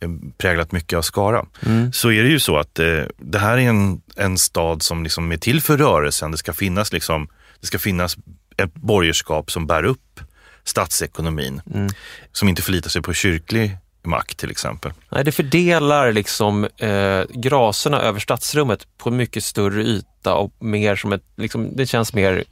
eh, präglat mycket av Skara. Mm. Så är det ju så att eh, det här är en, en stad som liksom är till för rörelsen. Det ska finnas, liksom, det ska finnas ett borgerskap som bär upp statsekonomin. Mm. Som inte förlitar sig på kyrklig makt till exempel. Nej, det fördelar liksom eh, graserna över stadsrummet på en mycket större yta och mer som ett, liksom, det känns mer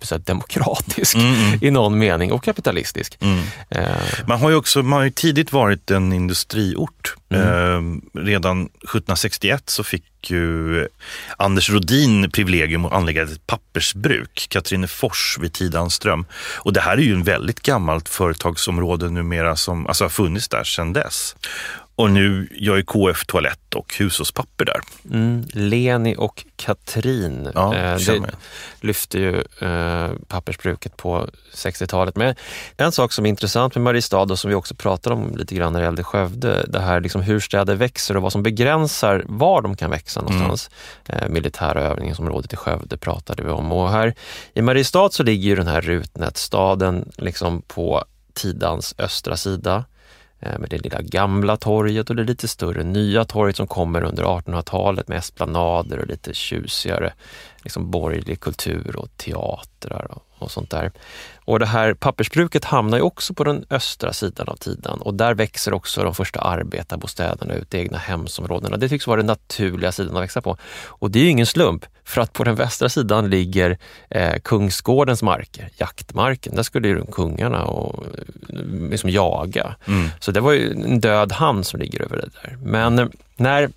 säga, demokratisk mm, mm. i någon mening och kapitalistisk. Mm. Eh. Man har ju också man har ju tidigt varit en industriort. Mm. Eh, redan 1761 så fick ju Anders Rodin privilegium att anlägga ett pappersbruk, Katrinefors vid Tidanström. Och det här är ju en väldigt gammalt företagsområde numera som alltså har funnits där sedan dess. Och nu gör ju KF toalett och hushållspapper där. Mm, Leni och Katrin ja, eh, lyfte ju eh, pappersbruket på 60-talet. Men en sak som är intressant med Mariestad och som vi också pratade om lite grann när det gällde Skövde, det här liksom hur städer växer och vad som begränsar var de kan växa någonstans. Mm. Eh, militära övningsområdet i Skövde pratade vi om och här i Mariestad så ligger ju den här rutnätstaden liksom på Tidans östra sida. Eh, med det lilla gamla torget och det lite större nya torget som kommer under 1800-talet med esplanader och lite tjusigare liksom borgerlig kultur och teatrar och, och sånt där. Och det här pappersbruket hamnar ju också på den östra sidan av Tidan och där växer också de första arbetarbostäderna ut, egna hemsområdena. Det tycks vara den naturliga sidan att växa på. Och det är ju ingen slump, för att på den västra sidan ligger eh, Kungsgårdens marker, jaktmarken. Där skulle ju kungarna och, liksom jaga. Mm. Så det var ju en död hand som ligger över det där. Men när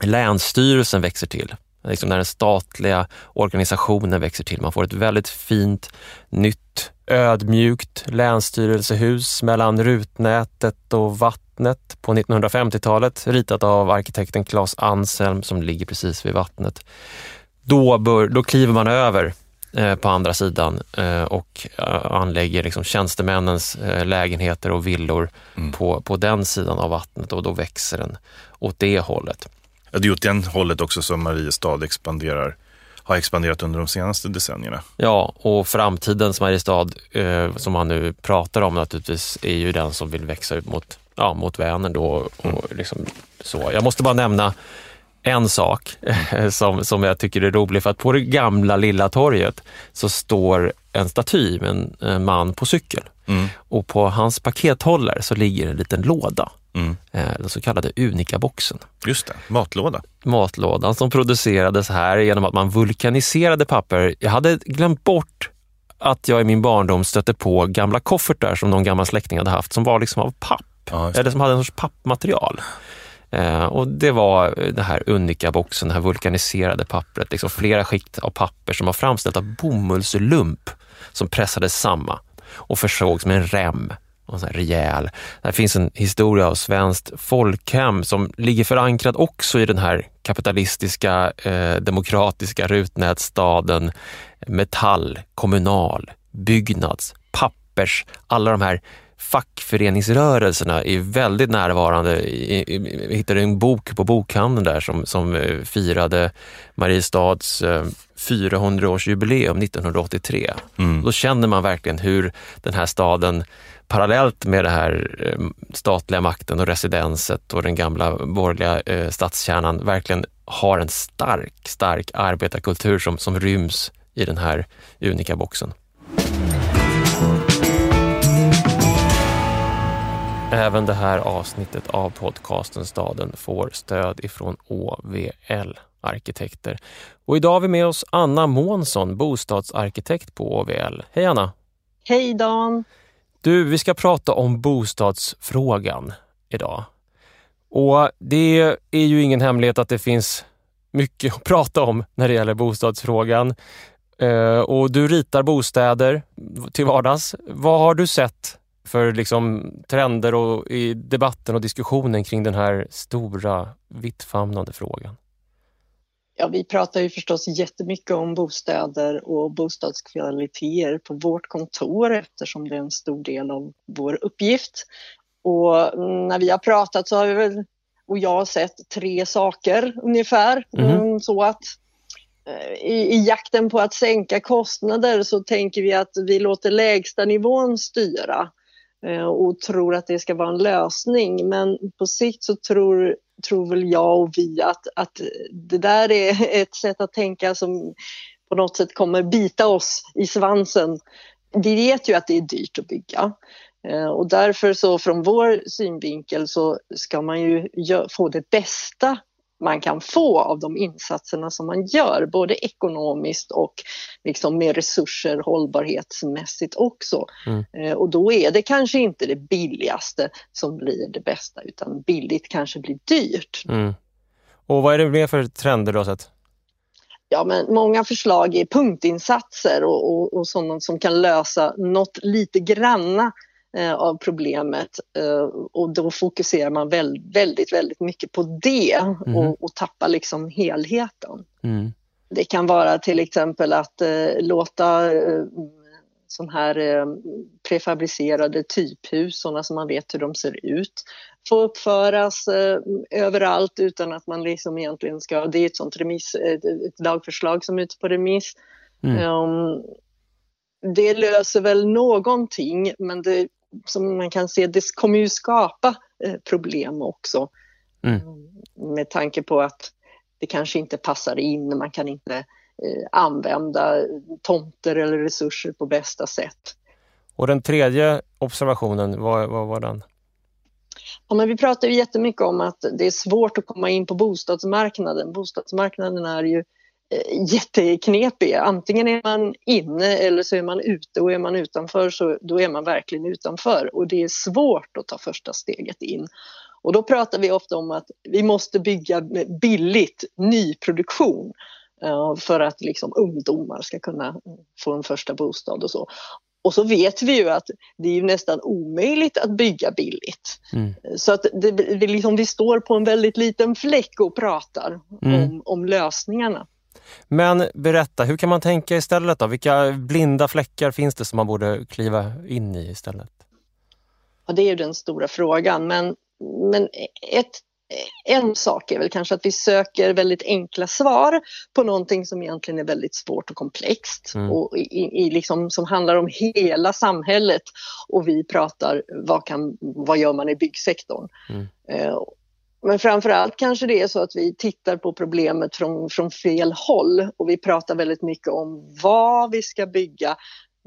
Länsstyrelsen växer till liksom när den statliga organisationen växer till. Man får ett väldigt fint, nytt, ödmjukt länsstyrelsehus mellan rutnätet och vattnet på 1950-talet, ritat av arkitekten Claes Anselm som ligger precis vid vattnet. Då, bör, då kliver man över eh, på andra sidan eh, och eh, anlägger liksom tjänstemännens lägenheter och villor mm. på, på den sidan av vattnet och då växer den åt det hållet. Ja, det är åt det hållet också som Mariestad expanderar har expanderat under de senaste decennierna. Ja, och framtidens Mariestad eh, som man nu pratar om naturligtvis är ju den som vill växa ut mot, ja, mot Vänern då. Och mm. liksom så. Jag måste bara nämna en sak som, som jag tycker är rolig, för att på det gamla Lilla torget så står en staty med en, en man på cykel. Mm. Och på hans pakethållare så ligger en liten låda. Mm. Eh, den så kallade Unica-boxen. Just det, matlåda. Matlådan som producerades här genom att man vulkaniserade papper. Jag hade glömt bort att jag i min barndom stötte på gamla koffertar som någon gammal släkting hade haft som var liksom av papp. Ja, eller som hade en sorts pappmaterial. Eh, och det var den här Unica-boxen, det här vulkaniserade pappret. Liksom flera skikt av papper som var framställt av bomullslump som pressades samman och försågs med en rem och så rejäl. Det finns en historia av svenskt folkhem som ligger förankrad också i den här kapitalistiska, eh, demokratiska rutnätstaden. Metall, kommunal, byggnads, pappers, alla de här fackföreningsrörelserna är väldigt närvarande. Vi hittade en bok på bokhandeln där som, som eh, firade Mariestads 400-årsjubileum eh, 1983. Mm. Då känner man verkligen hur den här staden parallellt med den här eh, statliga makten och residenset och den gamla borgerliga eh, stadskärnan verkligen har en stark, stark arbetarkultur som, som ryms i den här unika boxen. Även det här avsnittet av podcasten Staden får stöd ifrån OVL Arkitekter. Och idag har vi med oss Anna Månsson, bostadsarkitekt på OVL. Hej Anna! Hej Dan! Du, vi ska prata om bostadsfrågan idag. Och det är ju ingen hemlighet att det finns mycket att prata om när det gäller bostadsfrågan. Eh, och du ritar bostäder till vardags. Vad har du sett för liksom trender och i debatten och diskussionen kring den här stora vittfamnande frågan? Ja, vi pratar ju förstås jättemycket om bostäder och bostadskvaliteter på vårt kontor eftersom det är en stor del av vår uppgift. Och när vi har pratat så har vi väl, och jag har sett tre saker ungefär. Mm. Så att eh, i, i, jakten på att sänka kostnader så tänker vi att vi låter lägsta nivån styra. Eh, och tror att det ska vara en lösning. Men på sikt så tror, tror väl jag och vi att, att det där är ett sätt att tänka som på något sätt kommer bita oss i svansen. Vi vet ju att det är dyrt att bygga. Eh, och därför så från vår synvinkel så ska man ju få det bästa man kan få av de insatserna som man gör, både ekonomiskt och liksom med resurser hållbarhetsmässigt också. Mm. Eh, och då är det kanske inte det billigaste som blir det bästa utan billigt kanske blir dyrt. Mm. Och vad är det mer för trender du har sett? Ja, men många förslag är punktinsatser och, och, och sådana som kan lösa något lite granna av problemet eh, och då fokuserar man väldigt, väldigt mycket på det och, och tappar liksom helheten. Mm. Det kan vara till exempel att eh, låta eh, sån här eh, prefabricerade typhus, sådana som man vet hur de ser ut, få uppföras eh, överallt utan att man liksom egentligen ska, det är ett sånt remiss, ett, ett lagförslag som är ute på remiss. Mm. Um, det löser väl någonting men det som man kan se, det kommer ju skapa eh, problem också. Mm. Med tanke på att det kanske inte passar in, man kan inte eh, använda tomter eller resurser på bästa sätt. Och den tredje observationen, vad, vad var den? Ja, men vi pratar ju jättemycket om att det är svårt att komma in på bostadsmarknaden. Bostadsmarknaden är ju jätteknepig. Antingen är man inne eller så är man ute och är man utanför så då är man verkligen utanför och det är svårt att ta första steget in. Och då pratar vi ofta om att vi måste bygga billigt nyproduktion eh, för att liksom ungdomar ska kunna få en första bostad och så. Och så vet vi ju att det är nästan omöjligt att bygga billigt. Mm. Så att det, det liksom, vi står på en väldigt liten fläck och pratar mm. om, om lösningarna. Men berätta, hur kan man tänka istället då? Vilka blinda fläckar finns det som man borde kliva in i istället? Ja, det är ju den stora frågan. Men, men ett, en sak är väl kanske att vi söker väldigt enkla svar på någonting som egentligen är väldigt svårt och komplext mm. och i, i liksom, som handlar om hela samhället och vi pratar vad, kan, vad gör man i byggsektorn. Mm. Eh, men framför allt kanske det är så att vi tittar på problemet från, från fel håll och vi pratar väldigt mycket om vad vi ska bygga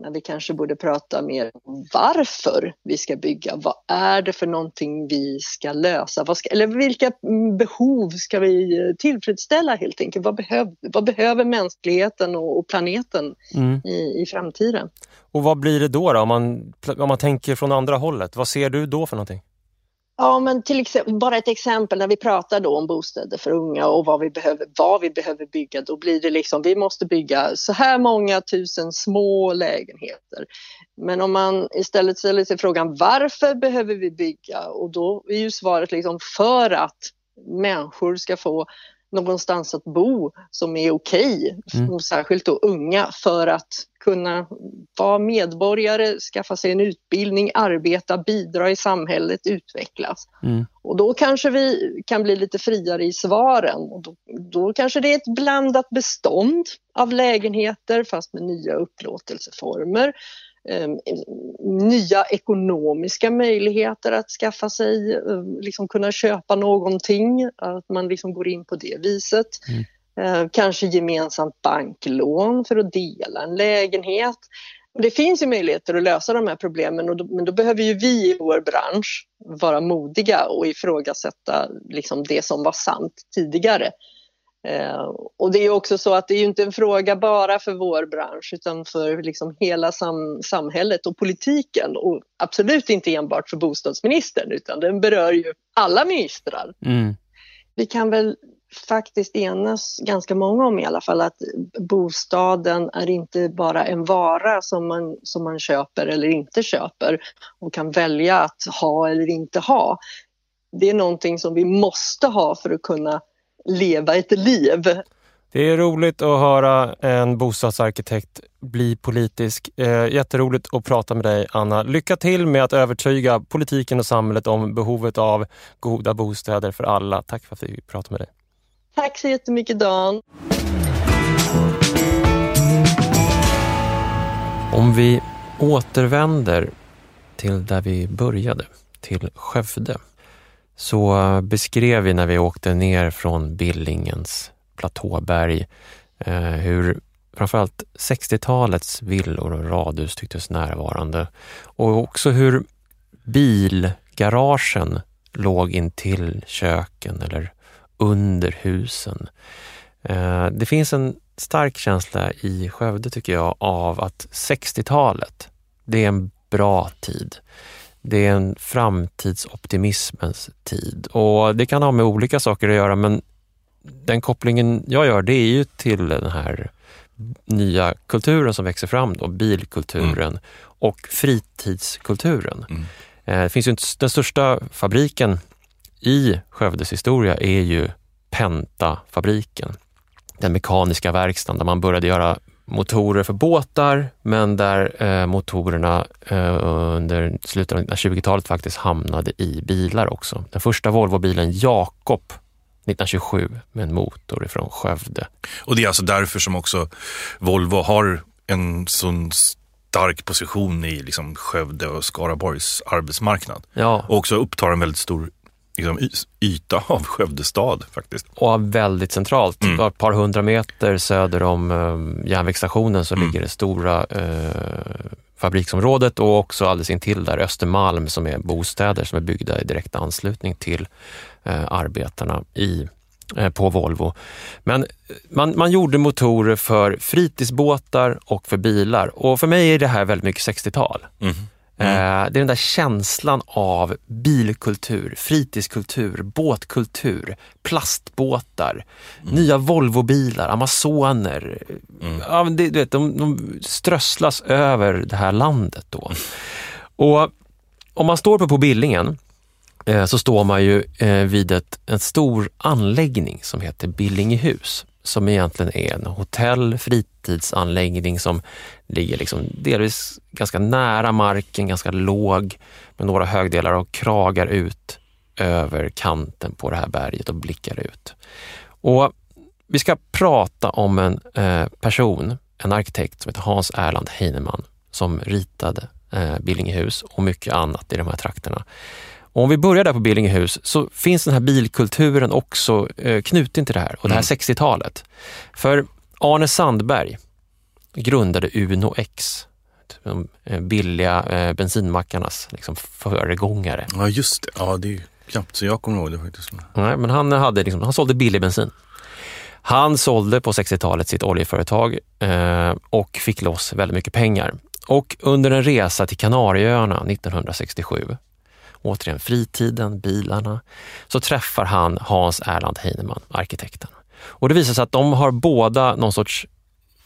när vi kanske borde prata mer om varför vi ska bygga. Vad är det för någonting vi ska lösa? Ska, eller vilka behov ska vi tillfredsställa helt enkelt? Vad, behöv, vad behöver mänskligheten och, och planeten mm. i, i framtiden? Och vad blir det då, då om, man, om man tänker från andra hållet? Vad ser du då för någonting? Ja, men till exempel, bara ett exempel när vi pratar då om bostäder för unga och vad vi behöver, vad vi behöver bygga, då blir det liksom, vi måste bygga så här många tusen små lägenheter. Men om man istället ställer sig frågan varför behöver vi bygga? Och då är ju svaret liksom för att människor ska få någonstans att bo som är okej, okay, mm. särskilt då unga, för att kunna vara medborgare, skaffa sig en utbildning, arbeta, bidra i samhället, utvecklas. Mm. Och då kanske vi kan bli lite friare i svaren. Och då, då kanske det är ett blandat bestånd av lägenheter fast med nya upplåtelseformer. Ehm, nya ekonomiska möjligheter att skaffa sig, ehm, liksom kunna köpa någonting, att man liksom går in på det viset. Mm. Ehm, kanske gemensamt banklån för att dela en lägenhet. Det finns ju möjligheter att lösa de här problemen men då behöver ju vi i vår bransch vara modiga och ifrågasätta liksom det som var sant tidigare. Eh, och det är också så att det är inte en fråga bara för vår bransch utan för liksom hela sam samhället och politiken och absolut inte enbart för bostadsministern utan den berör ju alla ministrar. Mm. Vi kan väl faktiskt enas ganska många om i alla fall att bostaden är inte bara en vara som man, som man köper eller inte köper och kan välja att ha eller inte ha. Det är någonting som vi måste ha för att kunna leva ett liv. Det är roligt att höra en bostadsarkitekt bli politisk. Eh, jätteroligt att prata med dig, Anna. Lycka till med att övertyga politiken och samhället om behovet av goda bostäder för alla. Tack för att vi pratade med dig. Tack så jättemycket, Dan. Om vi återvänder till där vi började, till Skövde så beskrev vi när vi åkte ner från Billingens platåberg eh, hur framförallt 60-talets villor och radhus tycktes närvarande och också hur bilgaragen låg intill köken eller under husen. Eh, det finns en stark känsla i Skövde tycker jag av att 60-talet, det är en bra tid. Det är en framtidsoptimismens tid och det kan ha med olika saker att göra men den kopplingen jag gör det är ju till den här nya kulturen som växer fram då, bilkulturen mm. och fritidskulturen. Mm. Eh, det finns ju den största fabriken i Skövdes historia är ju Penta-fabriken. Den mekaniska verkstaden där man började göra motorer för båtar, men där eh, motorerna eh, under slutet av 1920-talet faktiskt hamnade i bilar också. Den första Volvobilen Jakob 1927 med en motor från Skövde. Och det är alltså därför som också Volvo har en sån stark position i liksom Skövde och Skaraborgs arbetsmarknad. Ja. Och också upptar en väldigt stor liksom, yta av Skövde stad faktiskt. Och väldigt centralt. Mm. Ett par hundra meter söder om eh, järnvägsstationen så mm. ligger det stora eh, fabriksområdet och också alldeles intill där Östermalm som är bostäder som är byggda i direkt anslutning till eh, arbetarna i eh, på Volvo. Men man, man gjorde motorer för fritidsbåtar och för bilar och för mig är det här väldigt mycket 60-tal. Mm. Mm. Eh, det är den där känslan av bilkultur, fritidskultur, båtkultur, plastbåtar, mm. nya Volvobilar, Amazoner. Mm. Ja, det, du vet, de, de strösslas över det här landet då. Mm. Och om man står på, på Billingen eh, så står man ju eh, vid ett, en stor anläggning som heter Billingehus som egentligen är en hotell, fritidsanläggning som ligger liksom delvis ganska nära marken, ganska låg med några högdelar och kragar ut över kanten på det här berget och blickar ut. Och vi ska prata om en eh, person, en arkitekt som heter Hans Erland Heinemann som ritade eh, Billingehus och mycket annat i de här trakterna. Och om vi börjar där på Billingehus så finns den här bilkulturen också eh, knuten till det här och det här mm. 60-talet. För Arne Sandberg grundade Uno X, de eh, billiga eh, bensinmackarnas liksom, föregångare. Ja just det, ja, det är knappt så jag kommer ihåg det faktiskt. Nej, men han, hade liksom, han sålde billig bensin. Han sålde på 60-talet sitt oljeföretag eh, och fick loss väldigt mycket pengar. Och under en resa till Kanarieöarna 1967 återigen fritiden, bilarna, så träffar han Hans Erland Heinemann, arkitekten. Och det visar sig att de har båda någon sorts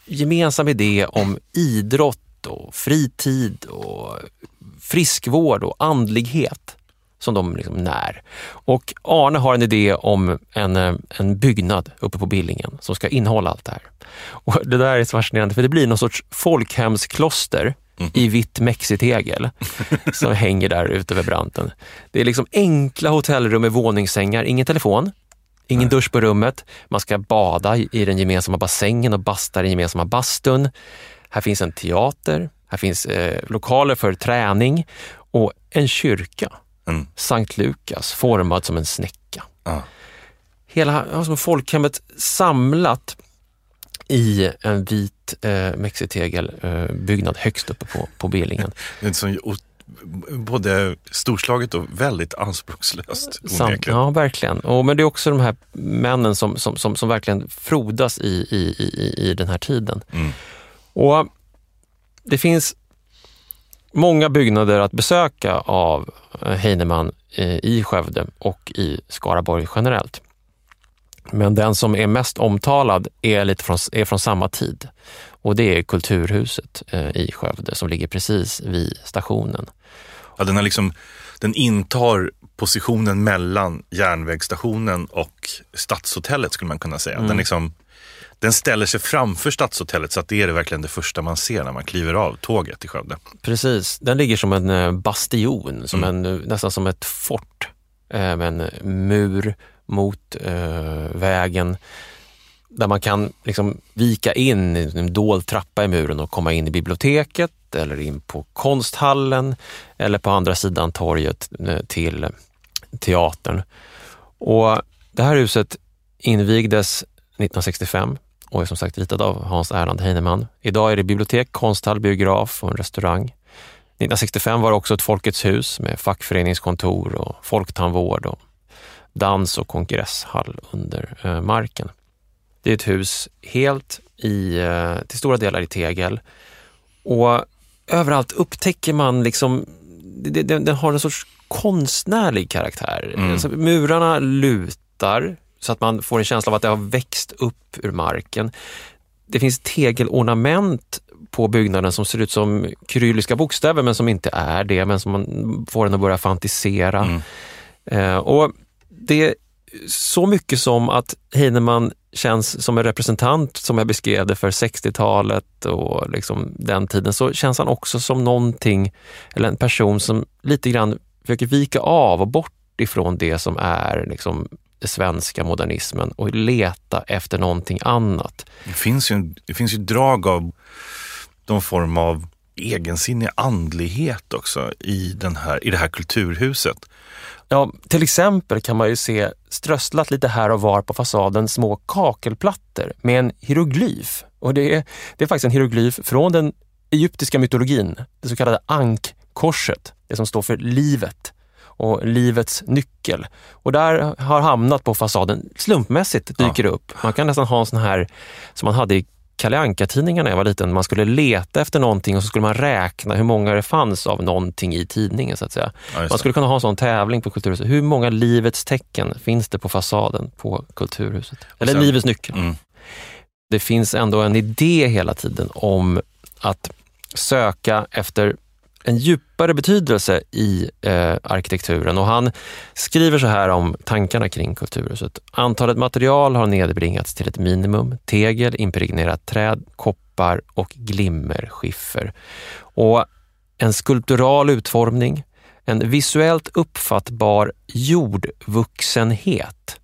gemensam idé om idrott och fritid och friskvård och andlighet som de liksom när. Och Arne har en idé om en, eh, en byggnad uppe på Billingen som ska innehålla allt det här. Och det där är så fascinerande för det blir någon sorts folkhemskloster Mm. i vitt mexitegel som hänger där ute över branten. Det är liksom enkla hotellrum med våningssängar, ingen telefon, ingen Nej. dusch på rummet. Man ska bada i den gemensamma bassängen och basta i den gemensamma bastun. Här finns en teater, här finns eh, lokaler för träning och en kyrka. Mm. Sankt Lukas, formad som en snäcka. Ah. Hela alltså, folkhemmet samlat i en vit eh, mexitegelbyggnad eh, högst uppe på, på Billingen. Både storslaget och väldigt anspråkslöst. Sam, ja, verkligen. Och, men det är också de här männen som, som, som, som verkligen frodas i, i, i, i den här tiden. Mm. Och Det finns många byggnader att besöka av eh, Heinemann eh, i Skövde och i Skaraborg generellt. Men den som är mest omtalad är, lite från, är från samma tid och det är Kulturhuset eh, i Skövde som ligger precis vid stationen. Ja, den, har liksom, den intar positionen mellan järnvägsstationen och Stadshotellet skulle man kunna säga. Mm. Den, liksom, den ställer sig framför Stadshotellet så att det är verkligen det första man ser när man kliver av tåget i Skövde. Precis, den ligger som en eh, bastion, som mm. en, nästan som ett fort med en mur mot eh, vägen där man kan liksom vika in i en liksom dold trappa i muren och komma in i biblioteket eller in på konsthallen eller på andra sidan torget eh, till teatern. Och det här huset invigdes 1965 och är som sagt ritad av Hans Erland Heinemann. Idag är det bibliotek, konsthall, biograf och en restaurang. 1965 var det också ett Folkets hus med fackföreningskontor och folktandvård och dans och kongresshall under eh, marken. Det är ett hus helt i, eh, till stora delar i tegel och överallt upptäcker man liksom, den, den har en sorts konstnärlig karaktär. Mm. Alltså, murarna lutar så att man får en känsla av att det har växt upp ur marken. Det finns tegelornament på byggnaden som ser ut som kyrilliska bokstäver men som inte är det, men som man får en att börja fantisera. Mm. Eh, och det är så mycket som att Heinemann känns som en representant, som jag beskrev det, för 60-talet och liksom den tiden, så känns han också som någonting, eller en person som lite grann försöker vika av och bort ifrån det som är liksom den svenska modernismen och leta efter någonting annat. Det finns ju, det finns ju drag av någon form av egensinnig andlighet också i, den här, i det här kulturhuset. Ja, till exempel kan man ju se strösslat lite här och var på fasaden små kakelplattor med en hieroglyf. Och det är, det är faktiskt en hieroglyf från den egyptiska mytologin, det så kallade ankkorset, det som står för livet och livets nyckel. Och där har hamnat på fasaden, slumpmässigt dyker det upp. Man kan nästan ha en sån här som man hade i Kalle Anka-tidningar när jag var liten. Man skulle leta efter någonting och så skulle man räkna hur många det fanns av någonting i tidningen. så att säga. Ja, man skulle kunna ha en sån tävling på Kulturhuset. Hur många livets tecken finns det på fasaden på Kulturhuset? Eller sen, Livets nyckel. Mm. Det finns ändå en idé hela tiden om att söka efter en djupare betydelse i eh, arkitekturen och han skriver så här om tankarna kring Kulturhuset. Antalet material har nedbringats till ett minimum. Tegel, impregnerat träd, koppar och glimmerskiffer. Och en skulptural utformning, en visuellt uppfattbar jordvuxenhet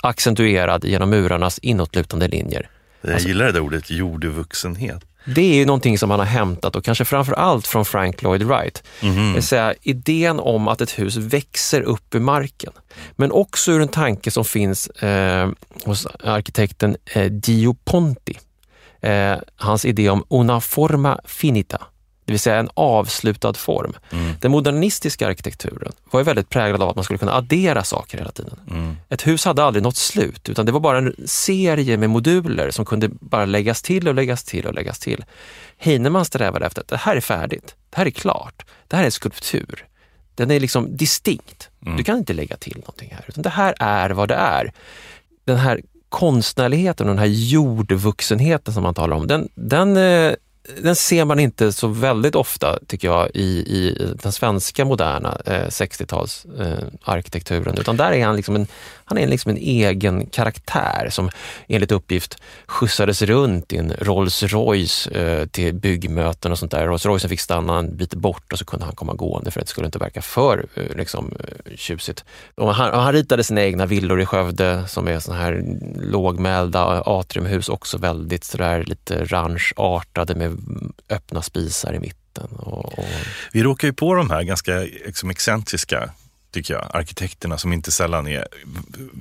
accentuerad genom murarnas inåtlutande linjer. Jag alltså, gillar det där ordet, jordvuxenhet. Det är ju någonting som han har hämtat och kanske framför allt från Frank Lloyd Wright. Mm. Det vill säga idén om att ett hus växer upp ur marken. Men också ur en tanke som finns eh, hos arkitekten eh, Dio Ponti. Eh, hans idé om una forma finita det vill säga en avslutad form. Mm. Den modernistiska arkitekturen var ju väldigt präglad av att man skulle kunna addera saker hela tiden. Mm. Ett hus hade aldrig något slut, utan det var bara en serie med moduler som kunde bara läggas till och läggas till och läggas till. Heinemann strävade efter att det här är färdigt, det här är klart, det här är skulptur. Den är liksom distinkt. Mm. Du kan inte lägga till någonting här, utan det här är vad det är. Den här konstnärligheten och den här jordvuxenheten som man talar om, den, den eh, den ser man inte så väldigt ofta, tycker jag, i, i den svenska moderna eh, 60-talsarkitekturen. Eh, Utan där är han liksom en, han är liksom en egen karaktär som enligt uppgift skjutsades runt i en Rolls Royce eh, till byggmöten och sånt där. Rolls Royce fick stanna en bit bort och så kunde han komma gående för att det skulle inte verka för eh, liksom, eh, tjusigt. Och han, han ritade sina egna villor i Skövde som är såna här lågmälda eh, atriumhus, också väldigt sådär lite ranchartade med öppna spisar i mitten. Och, och... Vi råkar ju på de här ganska liksom, excentriska tycker jag, arkitekterna som inte sällan är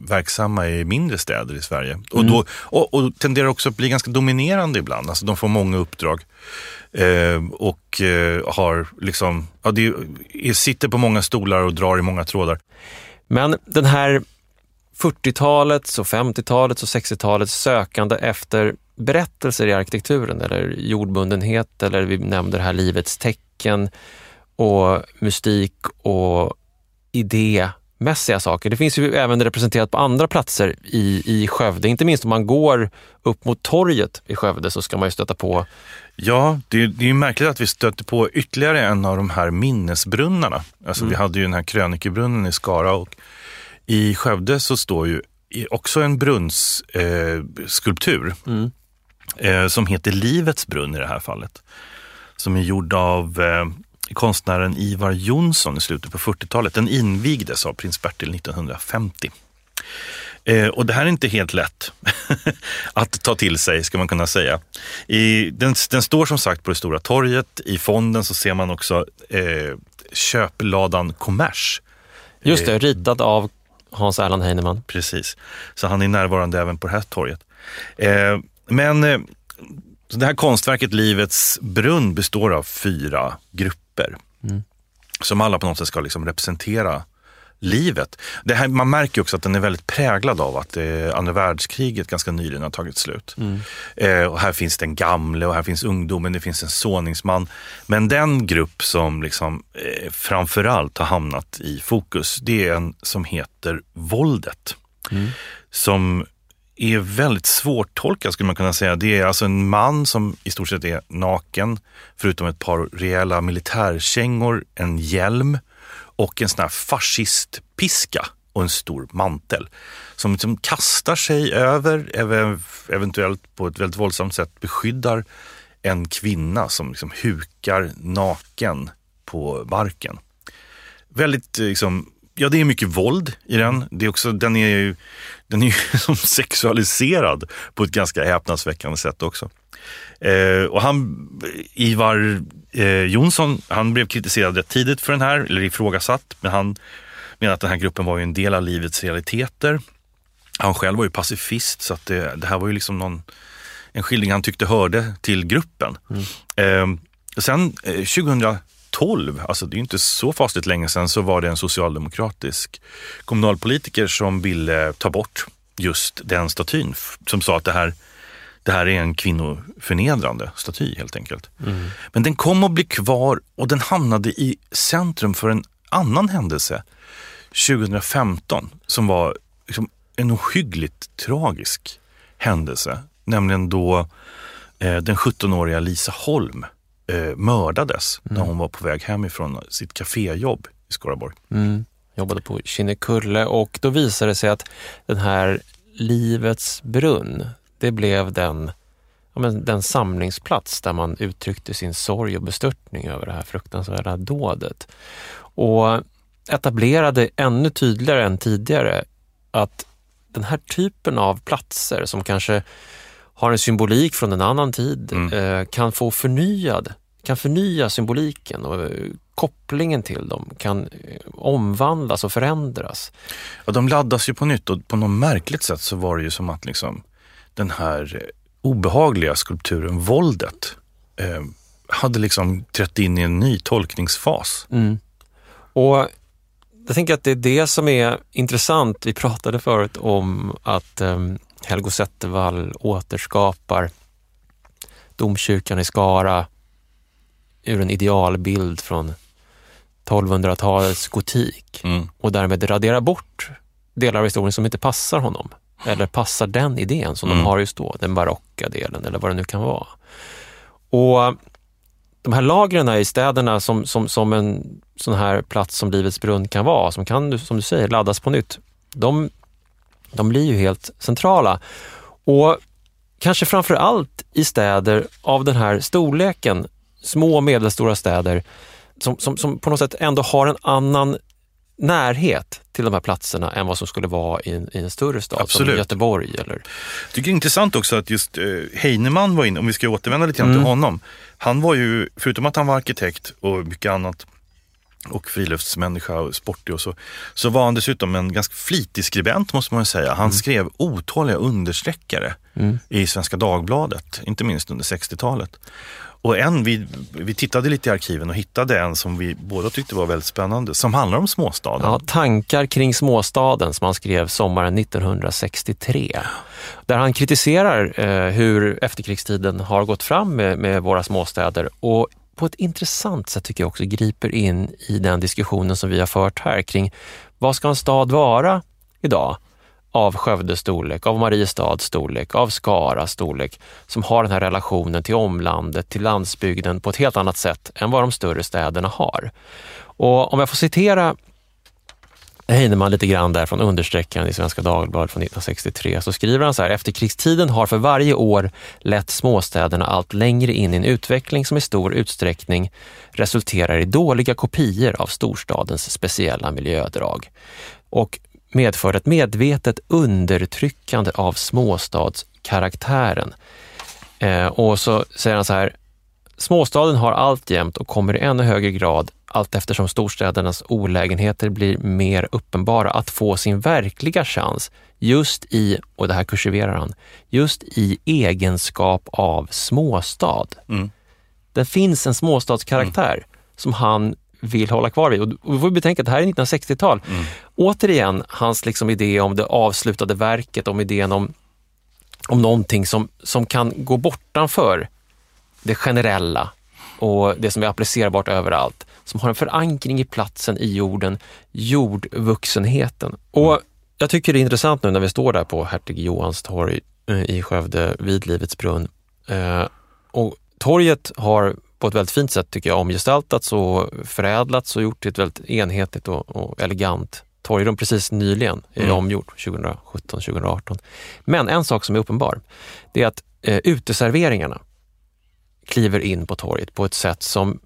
verksamma i mindre städer i Sverige. Och, mm. då, och, och tenderar också att bli ganska dominerande ibland. Alltså de får många uppdrag eh, och eh, har liksom, ja, det, sitter på många stolar och drar i många trådar. Men den här 40-talets och 50-talets och 60-talets sökande efter berättelser i arkitekturen eller jordbundenhet eller vi nämnde det här livets tecken och mystik och idémässiga saker. Det finns ju även representerat på andra platser i, i Skövde. Inte minst om man går upp mot torget i Skövde så ska man ju stöta på Ja, det är, det är märkligt att vi stöter på ytterligare en av de här minnesbrunnarna. Alltså mm. vi hade ju den här krönikebrunnen i Skara och i Skövde så står ju också en brunnsskulptur eh, mm. Eh, som heter Livets brunn i det här fallet. Som är gjord av eh, konstnären Ivar Jonsson i slutet på 40-talet. Den invigdes av prins Bertil 1950. Eh, och det här är inte helt lätt att ta till sig, ska man kunna säga. I, den, den, står som sagt på det stora torget. I fonden så ser man också eh, köpladan Kommers. Just det, eh, ritad av Hans Erland Heinemann. Precis, så han är närvarande även på det här torget. Eh, men eh, det här konstverket Livets brunn består av fyra grupper. Mm. Som alla på något sätt ska liksom representera livet. Det här, man märker också att den är väldigt präglad av att eh, andra världskriget ganska nyligen har tagit slut. Mm. Eh, och här finns den gamle och här finns ungdomen, det finns en såningsman. Men den grupp som liksom, eh, framförallt har hamnat i fokus, det är en som heter våldet. Mm. Som är väldigt svårtolkad skulle man kunna säga. Det är alltså en man som i stort sett är naken, förutom ett par rejäla militärkängor, en hjälm och en sån här fascistpiska och en stor mantel. Som liksom kastar sig över, eventuellt på ett väldigt våldsamt sätt beskyddar en kvinna som liksom hukar naken på marken. Väldigt eh, liksom, ja det är mycket våld i den. Det är också, den är ju den är ju som sexualiserad på ett ganska häpnadsväckande sätt också. Eh, och han, Ivar eh, Jonsson, han blev kritiserad rätt tidigt för den här, eller ifrågasatt, men han menar att den här gruppen var ju en del av livets realiteter. Han själv var ju pacifist så att det, det här var ju liksom någon, en skildring han tyckte hörde till gruppen. Mm. Eh, sen 2012, eh, alltså det är inte så fasligt länge sedan, så var det en socialdemokratisk kommunalpolitiker som ville ta bort just den statyn. Som sa att det här det här är en kvinnoförnedrande staty helt enkelt. Mm. Men den kom att bli kvar och den hamnade i centrum för en annan händelse 2015 som var liksom en ohyggligt tragisk händelse. Nämligen då eh, den 17-åriga Lisa Holm eh, mördades mm. när hon var på väg hemifrån sitt kaféjobb i Skaraborg. Mm. Jobbade på Kinnekulle och då visade det sig att den här Livets brunn det blev den, ja, men den samlingsplats där man uttryckte sin sorg och bestörtning över det här fruktansvärda dådet. Och etablerade ännu tydligare än tidigare att den här typen av platser som kanske har en symbolik från en annan tid mm. eh, kan få förnyad, kan förnya symboliken och eh, kopplingen till dem kan eh, omvandlas och förändras. Ja, de laddas ju på nytt och på något märkligt sätt så var det ju som att liksom den här obehagliga skulpturen Våldet eh, hade liksom trätt in i en ny tolkningsfas. Mm. Och jag tänker att det är det som är intressant. Vi pratade förut om att eh, Helgo Zettervall återskapar domkyrkan i Skara ur en idealbild från 1200-talets gotik mm. och därmed raderar bort delar av historien som inte passar honom. Eller passar den idén som mm. de har just då, den barocka delen eller vad det nu kan vara. Och de här lagren i städerna som, som, som en sån här plats som Livets brunn kan vara, som kan, som du säger, laddas på nytt, de, de blir ju helt centrala. Och kanske framför allt i städer av den här storleken, små och medelstora städer, som, som, som på något sätt ändå har en annan närhet till de här platserna än vad som skulle vara i en, i en större stad Absolut. som Göteborg. Eller... Jag tycker det är intressant också att just eh, Heinemann var inne, om vi ska återvända lite grann Mm. till honom. Han var ju, förutom att han var arkitekt och mycket annat och friluftsmänniska och sportig och så, så var han dessutom en ganska flitig skribent måste man säga. Han skrev otaliga understreckare Mm. i Svenska Dagbladet, inte minst under 60-talet. Och en, vi, vi tittade lite i arkiven och hittade en som vi båda tyckte var väldigt spännande, som handlar om småstaden. Ja, tankar kring småstaden som han skrev sommaren 1963. Där han kritiserar eh, hur efterkrigstiden har gått fram med, med våra småstäder och på ett intressant sätt tycker jag också griper in i den diskussionen som vi har fört här kring vad ska en stad vara idag? Av Skövdes storlek, av Mariestads storlek, av Skaras storlek som har den här relationen till omlandet, till landsbygden på ett helt annat sätt än vad de större städerna har. Och om jag får citera Heinemann lite grann där från understreckaren i Svenska Dagbladet från 1963 så skriver han så här, efterkrigstiden har för varje år lett småstäderna allt längre in i en utveckling som i stor utsträckning resulterar i dåliga kopior av storstadens speciella miljödrag och medför ett medvetet undertryckande av småstadskaraktären. Eh, och så säger han så här, Småstaden har alltjämt och kommer i ännu högre grad allt eftersom storstädernas olägenheter blir mer uppenbara att få sin verkliga chans just i, och det här kursiverar han, just i egenskap av småstad. Mm. Det finns en småstadskaraktär som han vill hålla kvar vid. Och vi får betänka att det här är 1960-tal. Mm. Återigen, hans liksom idé om det avslutade verket, om idén om, om någonting som, som kan gå bortanför det generella och det som är applicerbart överallt, som har en förankring i platsen, i jorden, jordvuxenheten. Och jag tycker det är intressant nu när vi står där på Hertig Johans torg eh, i Skövde vid Livets brunn. Eh, och torget har på ett väldigt fint sätt tycker jag omgestaltats och förädlats och gjort till ett väldigt enhetligt och, och elegant torgrum. Precis nyligen är Mm. omgjort, 2017, 2018. Men en sak som är uppenbar, det är att eh, uteserveringarna kliver in på torget på ett sätt som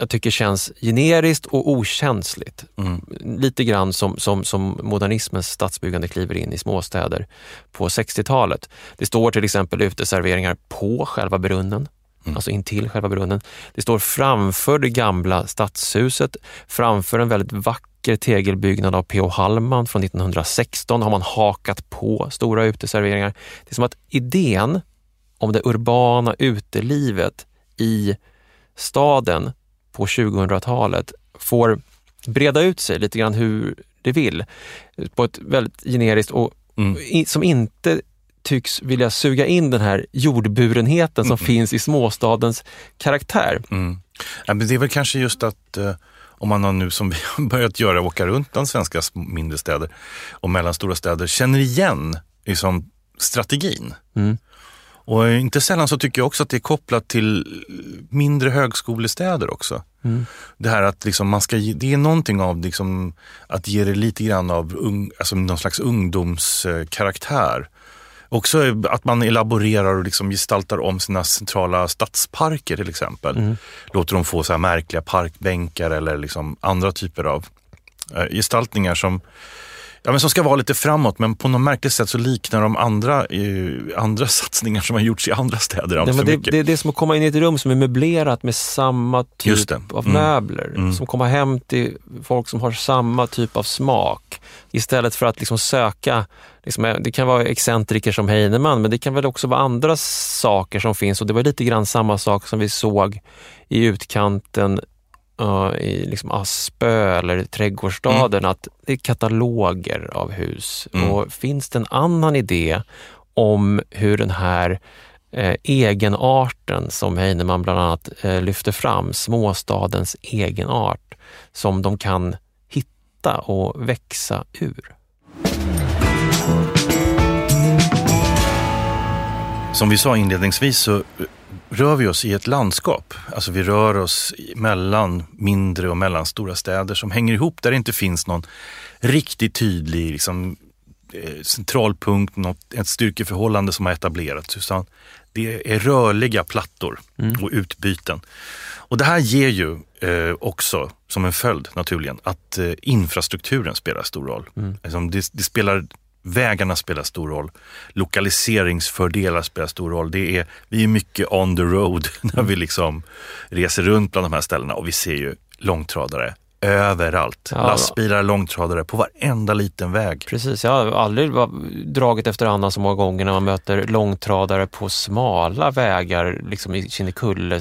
jag tycker känns generiskt och okänsligt. Mm. Lite grann som, som, som modernismens stadsbyggande kliver in i småstäder på 60-talet. Det står till exempel uteserveringar på själva brunnen, Mm. alltså intill själva brunnen. Det står framför det gamla stadshuset, framför en väldigt vacker tegelbyggnad av P.O. Hallman från 1916 har man hakat på stora uteserveringar. Det är som att idén om det urbana utelivet i staden på 2000-talet får breda ut sig lite grann hur det vill på ett väldigt generiskt och Mm. som inte tycks vilja suga in den här jordburenheten som finns i småstadens karaktär. Mm. Ja, men det är väl kanske just att eh, om man nu som vi har börjat göra, åka runt bland svenska mindre städer och mellanstora städer, känner igen liksom, strategin. Mm. Och inte sällan så tycker jag också att det är kopplat till mindre högskolestäder också. Mm. Det här att liksom man ska ge, det är någonting av liksom att ge det lite grann av ung, alltså någon slags ungdomskaraktär. Också att man elaborerar och liksom gestaltar om sina centrala stadsparker till exempel. Mm. Låter dem få så här märkliga parkbänkar eller liksom andra typer av eh, gestaltningar som, ja, men som ska vara lite framåt men på något märkligt sätt så liknar de andra, eh, andra satsningar som har gjorts i andra städer alldeles för det, mycket. det, det är som att komma in i ett rum som är möblerat med samma typ det. av Mm. möbler. Mm. Som komma hem till folk som har samma typ av smak. Istället för att liksom söka, liksom, det kan vara excentriker som Heinemann, men det kan väl också vara andra saker som finns. Och Det var lite grann samma sak som vi såg i utkanten uh, i liksom Aspö eller Trädgårdsstaden, att det är kataloger av hus. Mm. Och Finns det en annan idé om hur den här eh, egenarten som Heinemann bland annat eh, lyfter fram, småstadens egenart, som de kan hitta och växa ur. Som vi sa inledningsvis så rör vi oss i ett landskap. Alltså vi rör oss mellan mindre och mellanstora städer som hänger ihop där det inte finns någon riktigt tydlig liksom, eh, centralpunkt, något, ett styrkeförhållande som har etablerats. Utan det är rörliga plattor mm. och utbyten. Och det här ger ju eh, också som en följd naturligen att eh, infrastrukturen spelar stor roll. Mm. Alltså, det, det, spelar Vägarna spelar stor roll. Lokaliseringsfördelar spelar stor roll. Det är, vi är mycket on the road när vi liksom reser runt bland de här ställena och vi ser ju långtradare överallt. Ja, Lastbilar, långtradare på varenda liten väg. Precis, jag har aldrig dragit efter annan så många gånger när man möter långtradare på smala vägar liksom i Kinnekulle.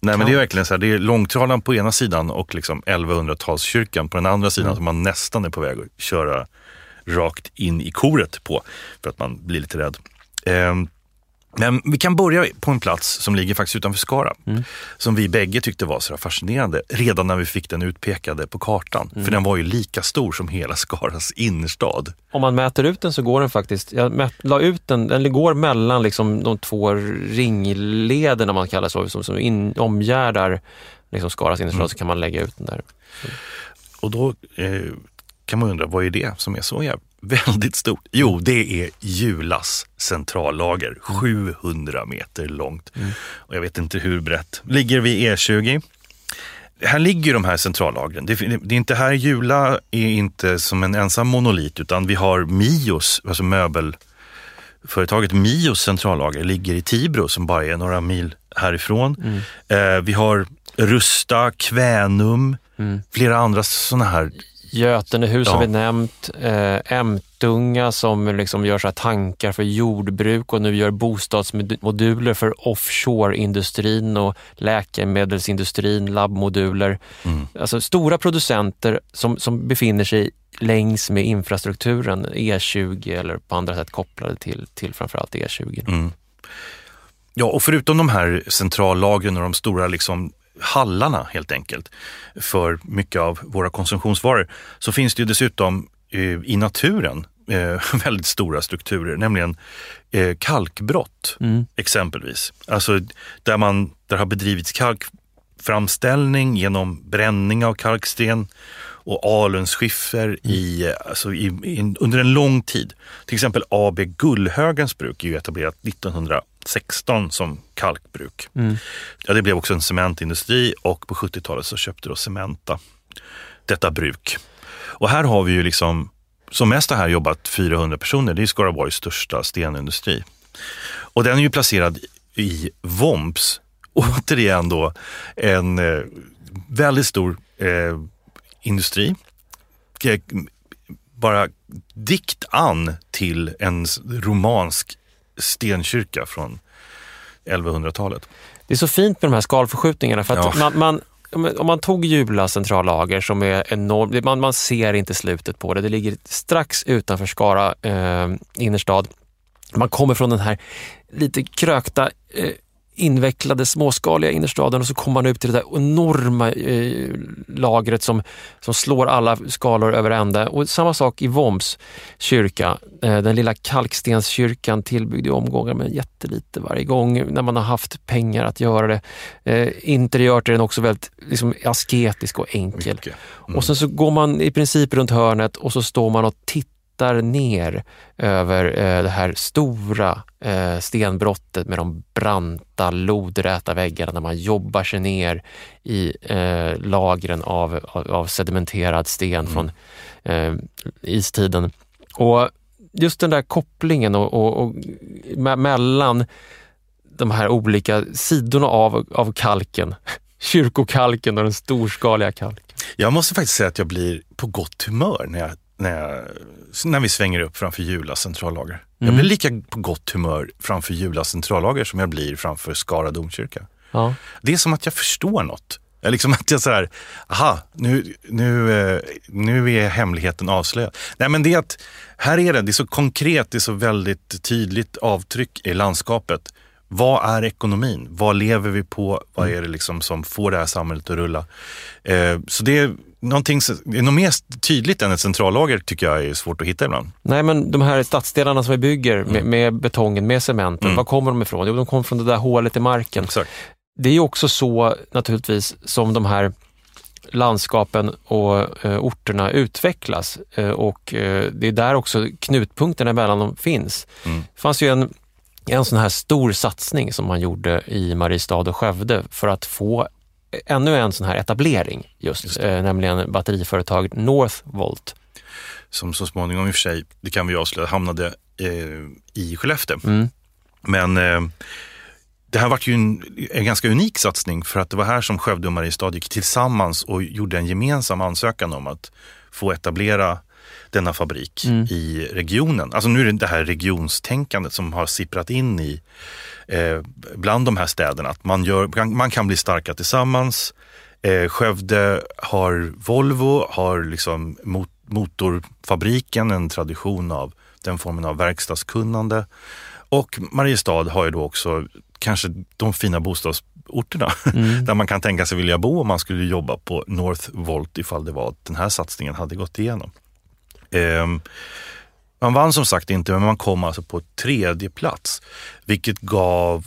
Nej men det är verkligen så här, det är långtradaren på ena sidan och liksom 1100-talskyrkan på den andra sidan mm. som man nästan är på väg att köra rakt in i koret på för att man blir lite rädd. Ehm, men vi kan börja på en plats som ligger faktiskt utanför Skara. Mm. Som vi bägge tyckte var så fascinerande redan när vi fick den utpekade på kartan. Mm. För den var ju lika stor som hela Skaras innerstad. Om man mäter ut den så går den faktiskt, jag mät, la ut den, den går mellan liksom de två ringlederna man kallar så, som, som in, omgärdar liksom Skaras innerstad mm. så kan man lägga ut den där. Och då eh, kan man undra, vad är det som är så jävla väldigt stort? Jo, det är Julas centrallager, 700 meter långt. Mm. Och jag vet inte hur brett. Ligger vid E20. Här ligger de här centrallagren. Det, det är inte här, Jula är inte som en ensam monolit utan vi har Mios, alltså möbelföretaget Mios centrallager ligger i Tibro som bara är några mil härifrån. Mm. Eh, vi har Rusta, Kvänum, mm. flera andra sådana här Götenehus ja. har vi nämnt. Eh, Emtunga som liksom gör så tankar för jordbruk och nu gör bostadsmoduler för offshore-industrin och läkemedelsindustrin, labbmoduler. Mm. Alltså stora producenter som, som befinner sig längs med infrastrukturen, E20 eller på andra sätt kopplade till, till framförallt E20. Mm. Ja, och förutom de här centrallagren och de stora liksom hallarna helt enkelt för mycket av våra konsumtionsvaror så finns det ju dessutom eh, i naturen eh, väldigt stora strukturer, nämligen eh, kalkbrott mm. exempelvis. Alltså där man där har bedrivits kalkframställning genom bränning av kalksten och alunskiffer mm. i, alltså i, i, under en lång tid. Till exempel AB Gullhögens bruk är ju etablerat 1916 som kalkbruk. Mm. Ja, det blev också en cementindustri och på 70-talet så köpte då Cementa detta bruk. Och här har vi ju liksom, som mest har här jobbat 400 personer. Det är Skaraborgs största stenindustri. Och den är ju placerad i Vomps. Återigen då en eh, väldigt stor eh, industri. Eh, bara dikt an till en romansk stenkyrka från 1100-talet. Det är så fint med de här skalförskjutningarna för att ja. man, man om man tog Jula centrallager som är enormt, man, man ser inte slutet på det. Det ligger strax utanför Skara eh, innerstad. Man kommer från den här lite krökta eh, invecklade småskaliga innerstaden och så kommer man ut till det där enorma eh, lagret som, som slår alla skalor över ända. Och samma sak i Voms kyrka, eh, den lilla kalkstenskyrkan tillbyggd i omgångar med jättelite varje gång när man har haft pengar att göra det. Eh, interiört är den också väldigt liksom, asketisk och enkel. Mm. Och sen så går man i princip runt hörnet och så står man och tittar tittar ner över eh, det här stora eh, stenbrottet med de branta, lodräta väggarna när man jobbar sig ner i eh, lagren av, av, av sedimenterad sten mm. från eh, istiden. Och just den där kopplingen och, och, och mellan de här olika sidorna av, av kalken, kyrkokalken och den storskaliga kalken. Jag måste faktiskt säga att jag blir på gott humör när jag när, jag, när vi svänger upp framför Jula centrallager. Mm. Jag blir lika på gott humör framför Jula centrallager som jag blir framför Skara domkyrka. Ja. Det är som att jag förstår något. Liksom att jag så här, aha, nu, nu, eh, nu är hemligheten avslöjad. Nej men det är att, här är det, det är så konkret, det är så väldigt tydligt avtryck i landskapet. Vad är ekonomin? Vad lever vi på? Vad mm. är det liksom som får det här samhället att rulla? Eh, så det någonting, något mer tydligt än ett centrallager tycker jag är svårt att hitta ibland. Nej, men de här stadsdelarna som vi bygger mm. med, med, betongen, med cementen, mm. var kommer de ifrån? Jo, de kommer från det där hålet i marken. Exakt. Det är också så naturligtvis som de här landskapen och eh, orterna utvecklas eh, och eh, det är där också knutpunkterna mellan dem finns. Mm. Det fanns ju en, en sån här stor satsning som man gjorde i Mariestad och Skövde för att få ännu en sån här etablering just, just eh, nämligen batteriföretaget Northvolt. Som så småningom i och för sig, det kan vi avslöja, hamnade eh, i Skellefteå. Mm. Men eh, det här var ju en, en, ganska unik satsning för att det var här som Skövde och Mariestad gick tillsammans och gjorde en gemensam ansökan om att få etablera denna fabrik mm. i regionen. Alltså nu är det det här regionstänkandet som har sipprat in i eh, bland de här städerna. Att man, gör, man kan bli starka tillsammans. Eh, Skövde har Volvo, har liksom mot, motorfabriken, en tradition av den formen av verkstadskunnande. Och Mariestad har ju då också kanske de fina bostadsorterna mm. där man kan tänka sig vilja bo om man skulle jobba på Northvolt ifall det var att den här satsningen hade gått igenom. Eh, man vann som sagt inte, men man kom alltså på tredje plats, vilket gav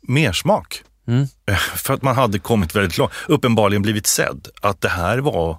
mersmak. Mm. För att man hade kommit väldigt långt, uppenbarligen blivit sedd att det här var,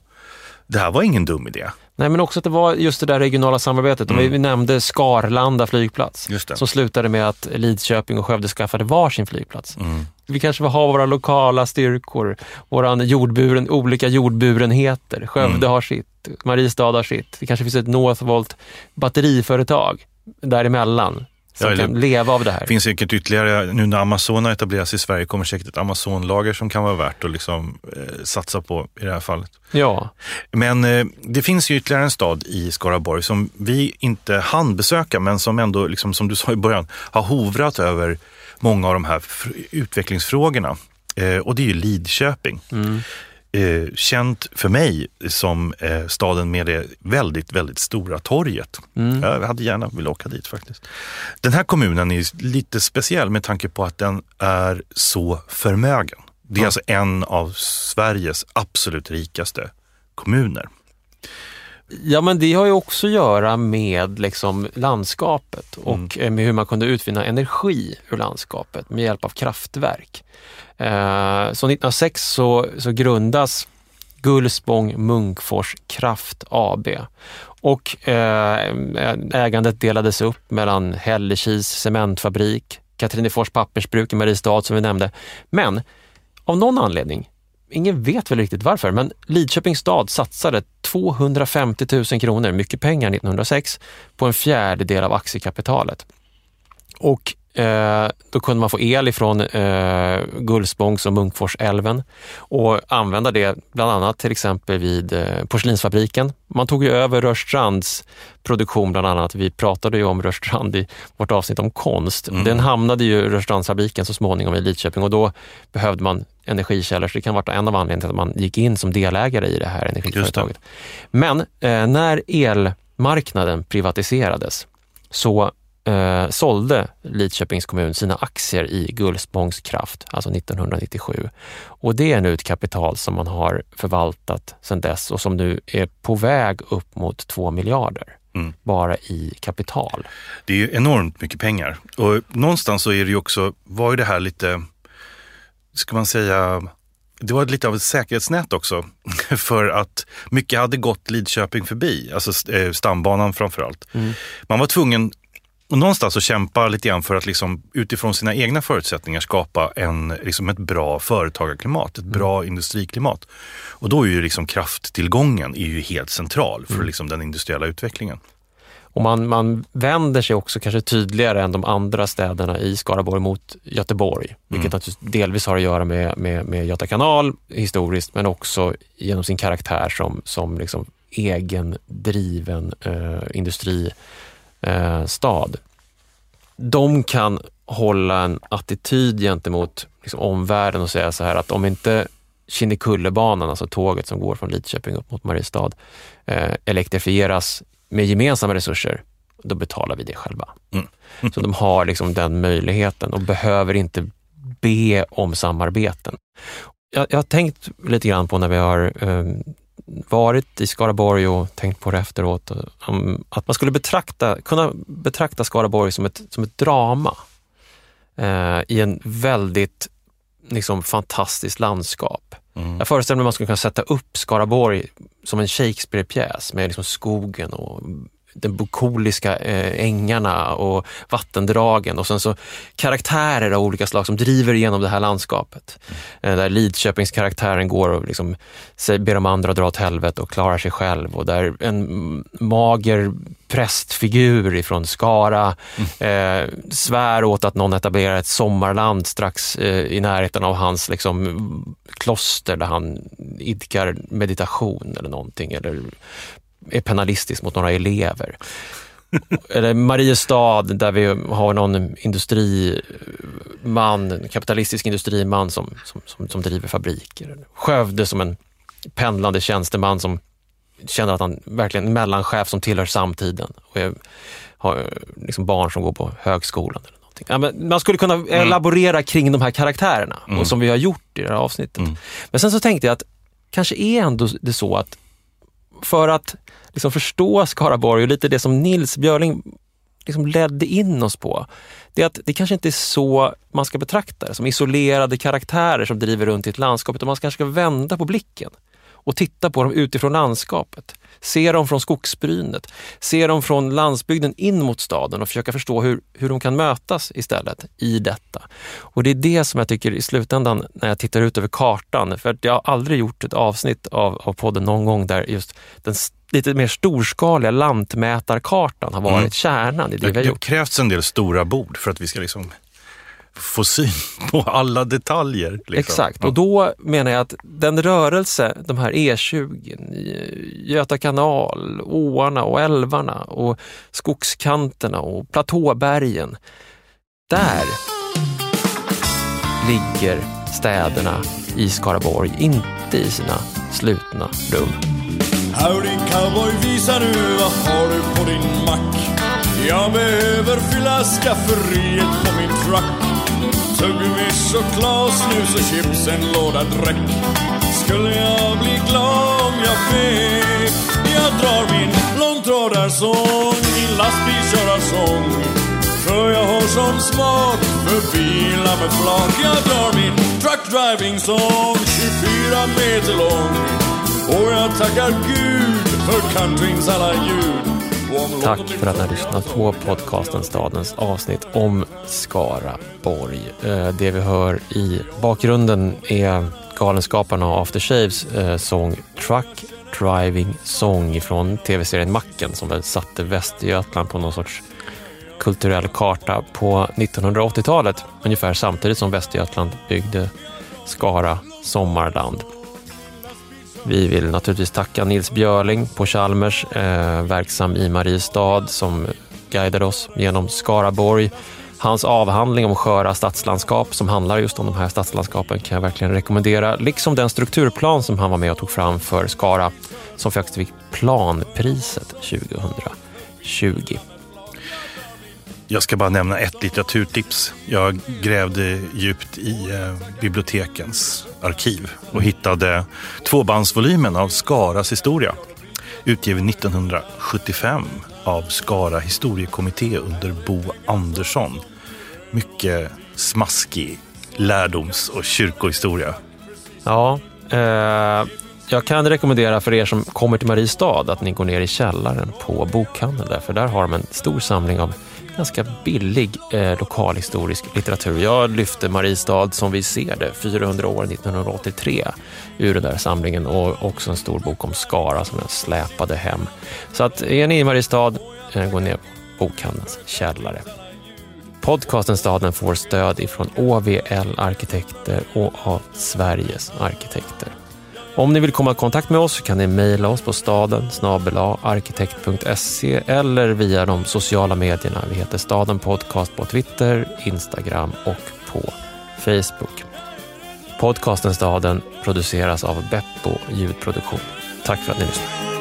det här var ingen dum idé. Nej, men också att det var just det där regionala samarbetet. Mm. Vi nämnde Skarlanda flygplats som slutade med att Lidköping och Skövde skaffade varsin flygplats. Mm. Vi kanske vill ha våra lokala styrkor, våra jordburen, olika jordburenheter. Skövde mm. har sitt, Mariestad har sitt. Det kanske finns ett Northvolt batteriföretag däremellan som ja, kan leva av det här. Det finns säkert ytterligare, nu när Amazon har etablerats i Sverige kommer säkert ett Amazon-lager som kan vara värt att liksom, eh, satsa på i det här fallet. Ja. Men eh, det finns ju ytterligare en stad i Skaraborg som vi inte hann besöka men som ändå, liksom, som du sa i början, har hovrat över många av de här utvecklingsfrågorna. Eh, och det är ju Lidköping. Mm eh, känt för mig som eh, staden med det väldigt, väldigt stora torget. Mm. Jag hade gärna velat åka dit faktiskt. Den här kommunen är lite speciell med tanke på att den är så förmögen. Det är ja. alltså en av Sveriges absolut rikaste kommuner. Ja, men det har ju också att göra med liksom landskapet och mm. med hur man kunde utvinna energi ur landskapet med hjälp av kraftverk. Eh, så 1906 så, så grundas Gullspång Munkfors Kraft AB och eh, ägandet delades upp mellan Hällekis cementfabrik, Katrinefors pappersbruk i Mariestad som vi nämnde. Men av någon anledning, ingen vet väl riktigt varför, men Lidköpings stad satsade 250 000 kronor, mycket pengar 1906, på en fjärdedel av aktiekapitalet. Och Eh, då kunde man få el ifrån eh, Gullspångs och Munkforsälven och använda det bland annat till exempel vid eh, porslinsfabriken. Man tog ju över Rörstrands produktion bland annat. Vi pratade ju om Rörstrand i vårt avsnitt om konst. Mm. Den hamnade ju Rörstrandsfabriken så småningom i Lidköping och då behövde man energikällor, så det kan vara en av anledningarna till att man gick in som delägare i det här energiföretaget. Men eh, när elmarknaden privatiserades så eh, sålde Lidköpings kommun sina aktier i Gullspångs kraft, alltså 1997. Och det är nu ett kapital som man har förvaltat sedan dess och som nu är på väg upp mot 2 miljarder. Mm. bara i kapital. Det är enormt mycket pengar och någonstans så är det ju också, var ju det här lite, ska man säga, det var lite av ett säkerhetsnät också. För att mycket hade gått Lidköping förbi, alltså eh, stambanan framför allt. Mm. Man var tvungen och någonstans att kämpa lite grann för att liksom, utifrån sina egna förutsättningar skapa en, liksom ett bra företagarklimat, ett mm. bra industriklimat. Och då är ju liksom krafttillgången är ju helt central för mm. liksom den industriella utvecklingen. Och man, man vänder sig också kanske tydligare än de andra städerna i Skaraborg mot Göteborg, vilket mm. delvis har att göra med, med, med Göta kanal historiskt, men också genom sin karaktär som, som liksom egen driven eh, industri eh, stad. De kan hålla en attityd gentemot liksom, omvärlden och säga så här att om inte Kinnekullebanan, alltså tåget som går från Lidköping upp mot Mariestad, eh, elektrifieras med gemensamma resurser, då betalar vi det själva. Mm. Så de har liksom den möjligheten och behöver inte be om samarbeten. Jag, jag har tänkt lite grann på när vi har eh, varit i Skaraborg och tänkt på det efteråt. Att man skulle betrakta, kunna betrakta Skaraborg som ett, som ett drama eh, i en väldigt liksom, fantastiskt landskap. Mm. Jag föreställer mig att man skulle kunna sätta upp Skaraborg som en Shakespeare-pjäs med liksom skogen och de bukoliska eh, ängarna och vattendragen och sen så karaktärer av olika slag som driver igenom det här landskapet. Mm. Där Lidköpingskaraktären går och liksom ber de andra dra åt helvete och klarar sig själv och där en mager prästfigur ifrån Skara mm. eh, svär åt att någon etablerar ett sommarland strax eh, i närheten av hans liksom, kloster där han idkar meditation eller någonting eller är penalistisk mot några elever. Eller Mariestad där vi har någon industriman, kapitalistisk industriman som, som, som, som driver fabriker. Skövde som en pendlande tjänsteman som känner att han verkligen är en mellanchef som tillhör samtiden och är, har liksom barn som går på högskolan. Eller någonting. Ja, men man skulle kunna mm. elaborera kring de här karaktärerna, mm. och som vi har gjort i det här avsnittet. Mm. Men sen så tänkte jag att kanske är ändå det så att för att liksom förstå Skaraborg och lite det som Nils Björling liksom ledde in oss på, det är att det kanske inte är så man ska betrakta det, som isolerade karaktärer som driver runt i ett landskap, utan man kanske ska vända på blicken och titta på dem utifrån landskapet. Se dem från skogsbrynet, se dem från landsbygden in mot staden och försöka förstå hur, hur de kan mötas istället i detta. Och det är det som jag tycker i slutändan när jag tittar ut över kartan, för jag har aldrig gjort ett avsnitt av, av podden någon gång där just den lite mer storskaliga lantmätarkartan har varit mm. kärnan i det, det vi har gjort. Det krävs en del stora bord för att vi ska liksom få syn på alla detaljer. Liksom. Exakt, och då menar jag att den rörelse, de här E20, Göta kanal, åarna och älvarna och skogskanterna och platåbergen. Där ligger städerna i Skaraborg, inte i sina slutna rum. Howdy cowboy, visa nu vad har du på din mack? Jag behöver fylla skafferiet på min truck. Tuggummi, choklad, snus och chips, en låda dräck. Skulle jag bli glad om jag fick? Jag drar min långtradarsång, min lastbilkörarsång. För jag har sån smak för bilar med flak. Jag drar min truck driving song, 24 meter lång. Och jag tackar Gud för countryns alla ljud. Tack för att ni har lyssnat på podcasten Stadens avsnitt om Skaraborg. Eh, det vi hör i bakgrunden är Galenskaparna och After Shaves eh, sång Truck Driving Song från tv-serien Macken som väl satte Västergötland på någon sorts kulturell karta på 1980-talet. Ungefär samtidigt som Västergötland byggde Skara Sommarland. Vi vill naturligtvis tacka Nils Björling på Chalmers, eh, verksam i Mariestad, som guidade oss genom Skaraborg. Hans avhandling om sköra stadslandskap som handlar just om de här stadslandskapen kan jag verkligen rekommendera. Liksom den strukturplan som han var med och tog fram för Skara som faktiskt fick planpriset 2020. Jag ska bara nämna ett litteraturtips. Jag grävde djupt i eh, bibliotekens arkiv och hittade tvåbandsvolymen av Skaras historia. Utgiven 1975 av Skara historiekommitté under Bo Andersson. Mycket smaskig lärdoms och kyrkohistoria. Ja, eh, jag kan rekommendera för er som kommer till Mariestad att ni går ner i källaren på bokhandeln för där har de en stor samling av ganska billig eh, lokalhistorisk litteratur. Jag lyfte Mariestad som vi ser det, 400 år 1983 ur den där samlingen och också en stor bok om Skara som jag släpade hem. Så att är ni i Mariestad, eh, gå ner på bokhandelns källare. Podcasten Staden får stöd ifrån OVL Arkitekter och av Sveriges arkitekter. Om ni vill komma i kontakt med oss kan ni mejla oss på staden arkitekt.se eller via de sociala medierna. Vi heter Staden Podcast på Twitter, Instagram och på Facebook. Podcasten Staden produceras av Beppo ljudproduktion. Tack för att ni lyssnade.